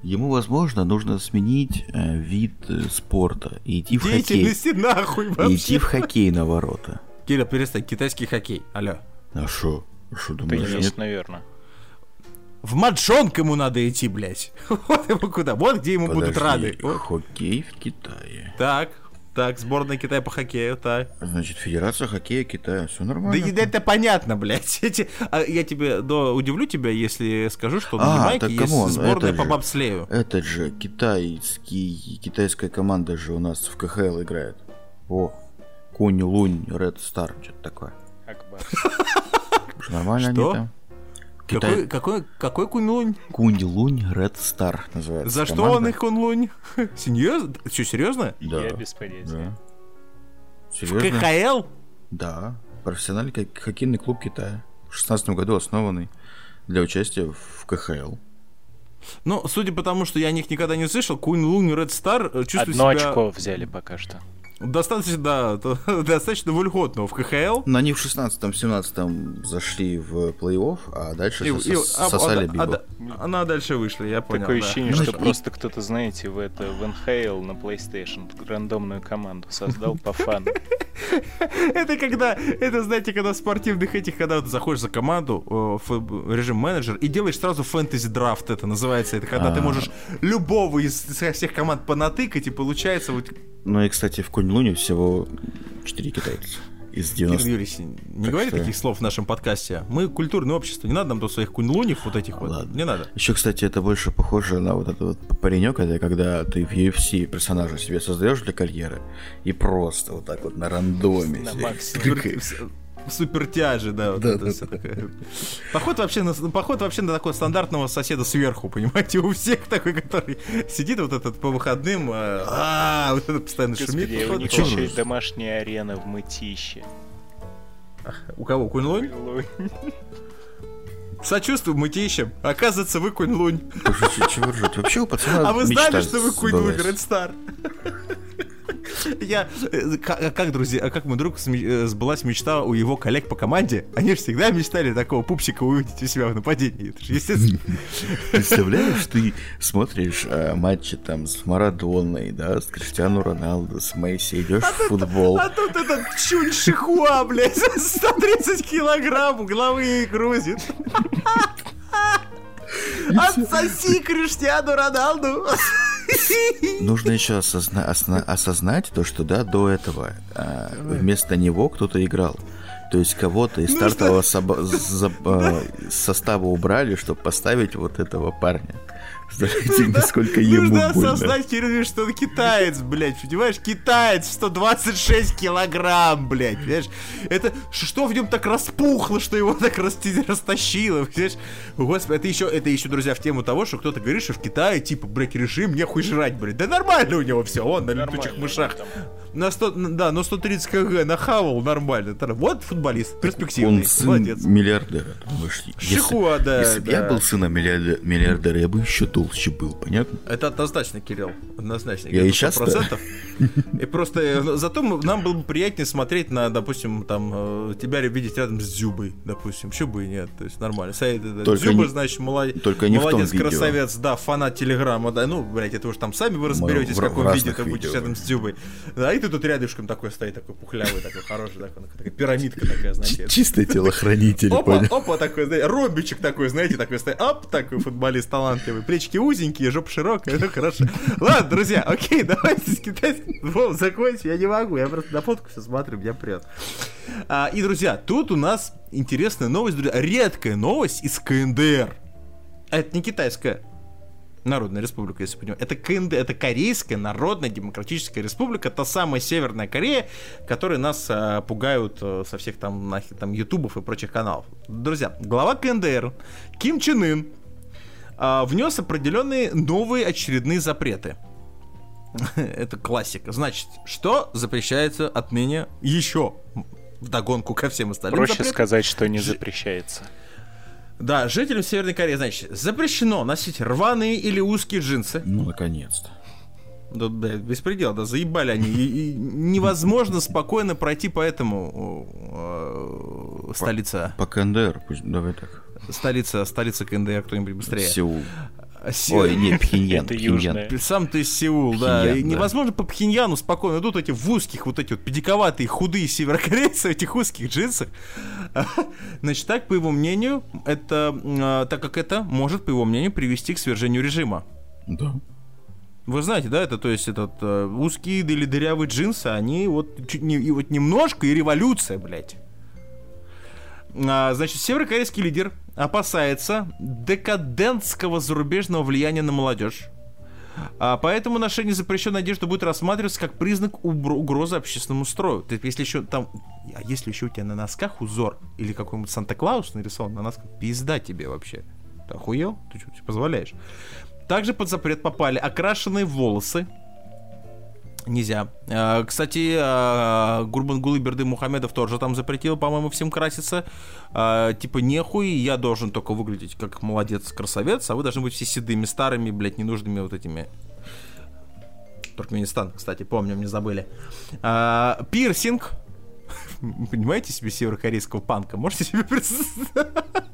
Ему, возможно, нужно сменить э, вид э, спорта и идти в хоккей. Нахуй И вообще. идти в хоккей на ворота. Кирилл, перестань, китайский хоккей. Алло. А шо? Шо думаешь, Теннис, нет? наверное. В маджонг ему надо идти, блядь. *laughs* Вот ему куда. Вот где ему будут Подожди, рады. Вот. Хоккей в Китае. Так, так, сборная Китая по хоккею, так. Значит, Федерация хоккея Китая. Все Да нормально. и- это понятно, блядь. *laughs* Эти, а я тебе да, удивлю тебя, если скажу, что на А, Ямайке так есть камон, сборная это по же- бобслею. Этот же китайский, китайская команда же у нас в КХЛ играет. О, Кунь Лунь Ред Стар, что-то такое. Нормально Что? они там? Какой, Китай... какой, какой кунлунь? Кунь Лунь Ред Стар называется. За что команда. он их кунлунь? *laughs* Серьезно? Что, серьезно? Да, Я без понятия. да. В Серьезно? КХЛ? Да, профессиональный хок- хоккейный клуб Китая. В 16 году основанный для участия в КХЛ. Ну, судя по тому, что я о них никогда не слышал, Кунь Лунь Ред Стар э, чувствую Одно себя очко взяли пока что. Достаточно, да, то- *laughs* достаточно вольготно в КХЛ. Но они в 16-17 зашли в плей-офф, а дальше И- сос- и- а- сосали а- бибо. а- да- Она дальше вышла, я понял. Такое да. ощущение, Ну, что и- просто кто-то, знаете, в это в NHL на PlayStation рандомную команду создал по фану. *laughs* Это когда, это знаете, когда в спортивных этих, когда ты заходишь за команду, э, в режим менеджер, и делаешь сразу фэнтези драфт, это называется. Это когда ты А. можешь любого из всех команд понатыкать, и получается вот... Ну и, кстати, в Кунь-Луне всего 4 китайца из Кирилл 90. Юрьевич, не Так говори что- таких слов в нашем подкасте. Мы культурное общество, не надо нам тут своих кунь-лунев вот этих вот. Ладно. Не надо. Еще, кстати, это больше похоже на вот этот вот паренек, это когда ты в UFC персонажа себе создаешь для карьеры и просто вот так вот на рандоме. На максимум. Тыкаешь. Супер тяжи, да, вот Да, это да, всё такое. Поход вообще, на, поход вообще на такого стандартного соседа сверху, понимаете, у всех такой, который сидит вот этот по выходным, э, а, вот это постоянно шумит. Господи, у них еще и домашняя арена в Мытище. У кого, Кунь-Лунь? Сочувствую, мы ищем. Оказывается, вы Кунь-Лунь. Чего ржать? Вообще у пацана А вы знали, что вы Кунь-Лунь, сбылась. Я, э, а как, друзья, а как мой друг э, сбылась мечта у его коллег по команде? Они же всегда мечтали такого пупсика увидеть у себя в нападении. Это же естественно. *laughs* Представляешь, ты смотришь э, матчи там с Марадоной, да, с Криштиану Роналду, с Месси, идешь в футбол. А тут этот чунь шихуа, блядь, *laughs* 130 килограмм головы грузит. *laughs* Отсоси Криштиану Роналду. Нужно еще осозна- осна- осознать то, что да, до этого а, вместо него кто-то играл. То есть кого-то из Ну стартового за- а, состава убрали, чтобы поставить вот этого парня. Представляете, насколько ему Нужно осознать, Кирилл, что он китаец, блядь, понимаешь? Китаец в 126 килограмм, блядь, понимаешь? Это что в нем так распухло, что его так растащило, понимаешь? Господи, это еще, это еще, друзья, в тему того, что кто-то говорит, что в Китае, типа, блядь, режим, нехуй жрать, блядь. Да нормально у него все, он на летучих мышах. На 100, да, на 130 кг нахавал нормально. Вот футболист, перспективный, Он сын молодец. миллиардера. думаешь, если- Шихуа, да, Если бы я да. был сыном миллиарда- миллиардера, я бы еще толще был, понятно? Это однозначно, Кирилл. Однозначно. Я и щас-то. 100%. *laughs* И просто э, ну, зато нам было бы приятнее смотреть на, допустим, там, э, тебя видеть рядом с Дзюбой, допустим. Чё бы и нет. То есть нормально. Дзюба, не- значит, молодец. только не молодец, красавец, да, фанат Телеграма, да. Ну, блядь, это уж там сами вы разберетесь, в каком виде ты будешь рядом с Дзюбой. Да, и тут рядышком такой стоит, такой пухлявый, такой хороший, такой, такая пирамидка такая, знаете. Чистый телохранитель, Опа, понял? опа, такой, знаете, ромбичек такой, знаете, такой стоит, оп, такой футболист талантливый, плечики узенькие, жопа широкая, ну хорошо. Ладно, друзья, окей, давайте с китайским Вов, закончим, я не могу, я просто на фотку все смотрю, меня прет. А, и, друзья, тут у нас интересная новость, друзья, редкая новость из КНДР. Это не китайская, Народная республика, если понимаете. Это КНД, это Корейская Народная Демократическая Республика, та самая Северная Корея, которые нас а, пугают а, со всех там, нахер, там ютубов и прочих каналов. Друзья, глава КНДР Ким Чен Ын а, внес определенные новые очередные запреты. *laughs* Это классика. Значит, что запрещается отныне еще в догонку ко всем остальным Проще запретам? сказать, что не запрещается. Да, жителям Северной Кореи, значит, запрещено носить рваные или узкие джинсы. Ну, наконец-то. Да, да, беспредел, да, заебали они. И, и невозможно спокойно пройти по этому э, столица, По КНДР, пусть, давай так. столица, столица КНДР, кто-нибудь быстрее. Сеул. Се- Ой, не, *laughs* Пхеньян. Это Пхеньян. южная. Сам ты из Сеул, да. И да. невозможно по Пхеньяну спокойно идут эти в узких, вот эти вот педиковатые, худые северокорейцы в этих узких джинсах. *laughs* Значит, так, по его мнению, это, э, так как это может, по его мнению, привести к свержению режима. Да. Вы знаете, да, это, то есть, этот э, узкие или дырявые джинсы, они вот чуть не, и вот немножко и революция, блядь. А, значит, северокорейский лидер опасается декадентского зарубежного влияния на молодежь. А, поэтому ношение запрещенной одежды будет рассматриваться как признак угрозы общественному строю. То есть, если еще там, а если еще у тебя на носках узор или какой-нибудь Санта-Клаус нарисован на носках, пизда тебе вообще. Ты охуел? Ты что себе позволяешь? Также под запрет попали окрашенные волосы. Нельзя. Э, Кстати, э, Гурбангулы Берды Мухамедов тоже там запретил, по-моему, всем краситься. Э, Типа, нехуй, я должен только выглядеть как молодец, красавец, а вы должны быть все седыми, старыми, блядь, ненужными вот этими Туркменистан, кстати, помню, не забыли. Пирсинг. *laughs* Понимаете себе северокорейского панка? Можете себе представить?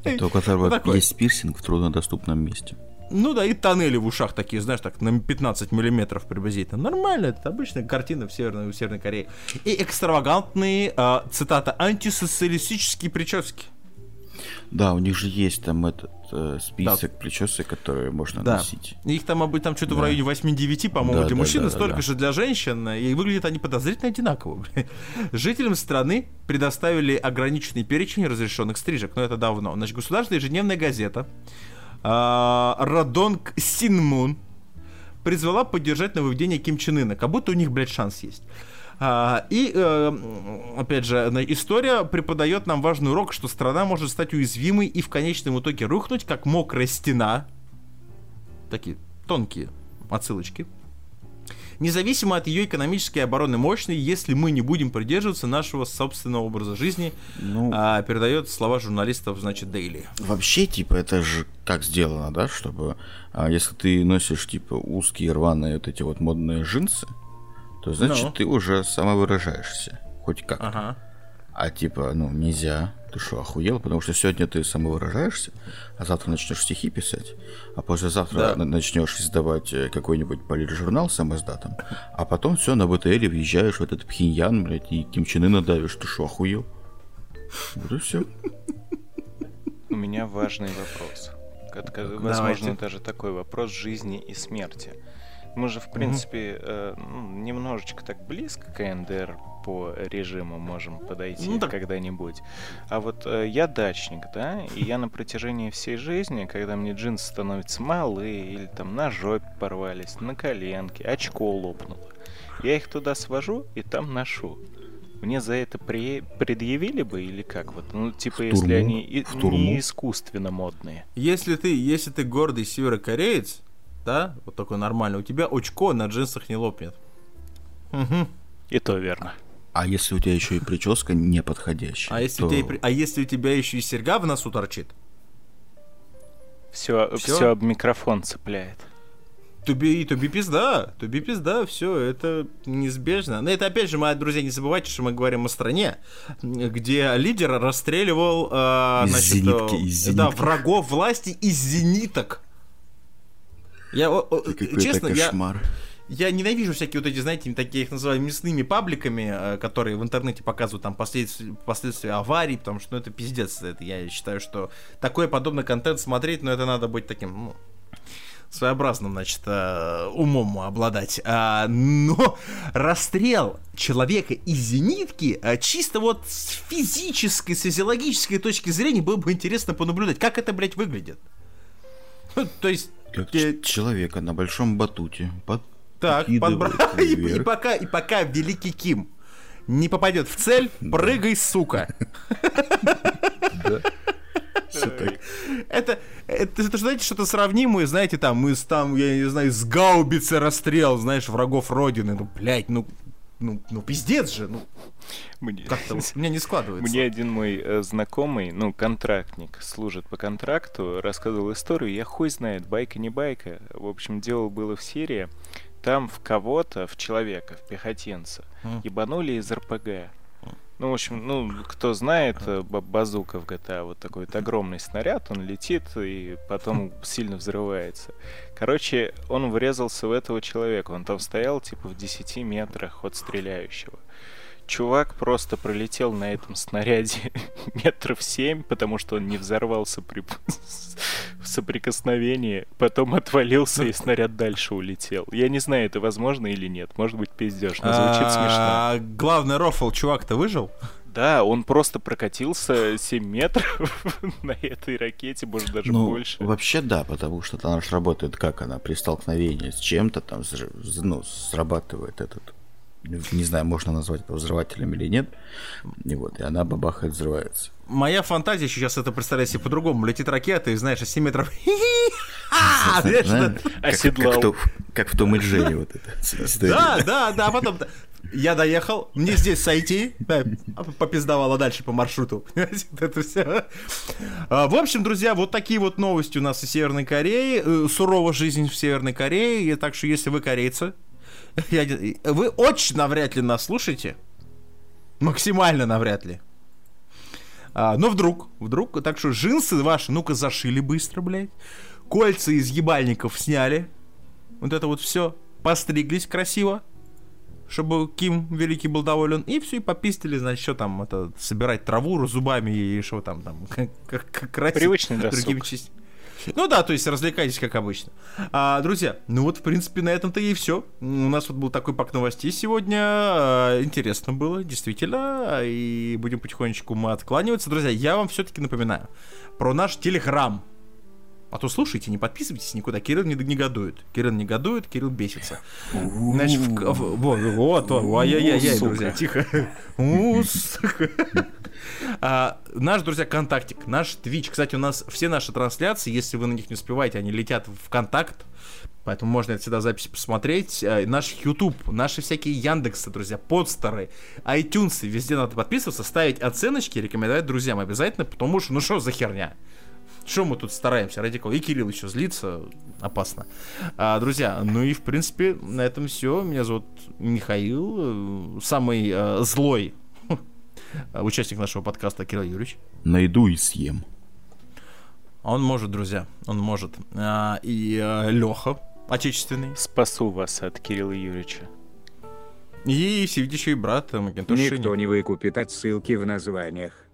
Это у которого есть пирсинг в труднодоступном месте. Ну да, и тоннели в ушах такие, знаешь, так на 15 миллиметров приблизительно. Нормально, это обычная картина в Северной, в Северной Корее. И экстравагантные, а, цитата, антисоциалистические прически. Да, у них же есть там этот э, список причесок, которые можно Да. носить. Их там, обы- там что-то в Да. районе 8-9, по-моему, Да, для да, мужчин, да, да, столько да. же для женщин, и выглядят они подозрительно одинаково. Жителям страны предоставили ограниченный перечень разрешенных стрижек, но это давно. Значит, государственная ежедневная газета Радонг Синмун призвала поддержать нововведение Ким Чен Ына, как будто у них, блядь, шанс есть. А, и, э, опять же, на- история преподает нам важный урок, что страна может стать уязвимой и в конечном итоге рухнуть, как мокрая стена. Такие тонкие отсылочки. Независимо от ее экономической и оборонной мощности, если мы не будем придерживаться нашего собственного образа жизни, Ну, а, передает слова журналистов, значит, Daily. Вообще, типа, это же как сделано, да, чтобы а, если ты носишь, типа, узкие рваные вот эти вот модные джинсы, то значит Ну. ты уже самовыражаешься. Хоть как. Ага. А типа, ну, нельзя. Ты что, охуел? Потому что сегодня ты самовыражаешься, а завтра начнешь стихи писать, а послезавтра Да. на- начнешь издавать э, какой-нибудь политжурнал с издатом, а потом все, на БТЛе въезжаешь в этот Пхеньян, блядь, и Ким Чен Ына давишь. Ты что, охуел? Вот и все. У меня важный вопрос. Возможно, давайте. даже такой вопрос жизни и смерти. Мы же, в принципе, э, ну, немножечко так близко к КНДР по режиму можем подойти Ну, так- когда-нибудь. А вот э, я дачник, да, и я на протяжении всей жизни, когда мне джинсы становятся малые, или там на жопе порвались, на коленке, очко лопнуло, я их туда свожу и там ношу. Мне за это при... предъявили бы или как вот? Ну, типа, если турму? они и- В турму? не искусственно модные. Если ты, если ты гордый северокореец, да, вот такой нормальный, у тебя очко на джинсах не лопнет. Мгм. И то верно. А если у тебя еще и прическа неподходящая? А если, то- у тебя, а если у тебя еще и серьга в носу торчит, Все, Всё? все об микрофон цепляет. Туби, туби пизда, туби пизда, все, это неизбежно. Но это опять же, мои друзья, не забывайте, что мы говорим о стране, где лидер расстреливал э, Из значит, зенитки, э, из да, зенитки. врагов власти из зениток. Я, о- о, честно, я, кошмар. я ненавижу всякие вот эти, знаете, такие их называю мясными пабликами, э, которые в интернете показывают там последствия, последствия аварий, потому что ну, это пиздец. Это, я считаю, что такой подобный контент смотреть, но это надо быть таким, ну, своеобразным, значит, э, умом обладать. А, но расстрел человека из зенитки э, чисто вот с физической, с физиологической точки зрения было бы интересно понаблюдать, как это, блядь, выглядит. Ну, *laughs* То есть... Как человека на большом батуте. Под... Так, подбра- *laughs* и, и пока, и пока великий Ким не попадет в цель, прыгай, сука. *laughs* Это, это, это, знаете, что-то сравнимое, знаете, там, мы с там, я не знаю, с гаубицы расстрел, знаешь, врагов Родины. Ну, блядь, ну, ну, ну, пиздец же, ну, Мне- как-то вот *laughs* у меня не складывается. Мне один мой э, знакомый, ну, контрактник, служит по контракту, рассказывал историю, я хуй знает, байка не байка. В общем, дело было в Сирии. Там в кого-то, в человека, в пехотинца, Мгм. ебанули из РПГ. Ну, в общем, ну, кто знает, ба- базука в GTA, вот такой вот огромный снаряд, он летит и потом *laughs* сильно взрывается. Короче, он врезался в этого человека, он там стоял, типа, в 10 метрах от стреляющего. Чувак просто пролетел на этом снаряде *laughs* метров семь, потому что он не взорвался при *laughs* в соприкосновении, потом отвалился и снаряд дальше улетел. Я не знаю, это возможно или нет. Может быть, пиздешь, но звучит смешно. А, Главный рофл, чувак-то выжил? Да, он просто прокатился 7 метров *laughs* на этой ракете, может даже Ну, больше. вообще да, потому что она же работает как она, при столкновении с чем-то там, ну, срабатывает этот, не знаю, можно назвать это взрывателем или нет, и вот, и она бабахает, взрывается. Моя фантазия сейчас это представляет себе по-другому. Летит ракета, и знаешь, из 7 метров... *laughs* Оседлал. как, в том- и Джерри вот это. Да, да, да, а потом я доехал, мне здесь сойти, да, попиздовала дальше по маршруту. *laughs* Это все. В общем, друзья, вот такие вот новости у нас из Северной Кореи. Э, Сурова жизнь в Северной Корее. И Так что, если вы корейцы, я не- вы очень навряд ли нас слушаете. Максимально навряд ли. А, но вдруг, вдруг, так что джинсы ваши, ну-ка, зашили быстро, блядь. Кольца из ебальников сняли. Вот это вот все. Постриглись красиво. Чтобы Ким Великий был доволен. И все, и попистили, значит, что там, это, собирать траву зубами и что там, там, *laughs* как, как, как красить Привычный досуг. Ну да, то есть развлекайтесь, как обычно. А, друзья, ну вот, в принципе, на этом-то и все. У нас вот был такой пак новостей сегодня. А, Интересно было, действительно. И будем потихонечку мы откланиваться. Друзья, я вам все-таки напоминаю про наш телеграм. А то слушайте, не подписывайтесь никуда. Кирилл не негодует. Кирилл негодует, Кирилл бесится. Значит, в, в- вот, вот, вот, ай-яй-яй, друзья, тихо. А, наш, друзья, контактик, наш Twitch. Кстати, у нас все наши трансляции, если вы на них не успеваете, они летят в контакт. Поэтому можно это всегда записи посмотреть. А, Наш YouTube, наши всякие Яндексы, друзья, подстеры, iTunes, везде надо подписываться, ставить оценочки, рекомендовать друзьям обязательно, потому что, ну что за херня? Что мы тут стараемся ради кого? И Кирилл еще злится, опасно. А, друзья, ну и в принципе на этом все. Меня зовут Михаил, э, самый э, злой участник нашего подкаста Кирилл Юрьевич. Найду и съем. Он может, друзья, он может. А, и Леха, отечественный. Спасу вас от Кирилла Юрьевича. И всевидящий брат э, Макинтош Никто не выкупит отсылки в названиях.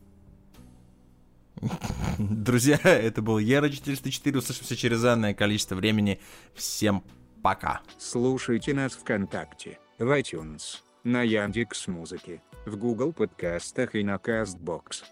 Друзья, *laughs* это был Ера 404. Услышимся через энное количество времени. Всем пока. Слушайте нас ВКонтакте, в iTunes, на Яндекс Музыке, в Google подкастах и на Castbox.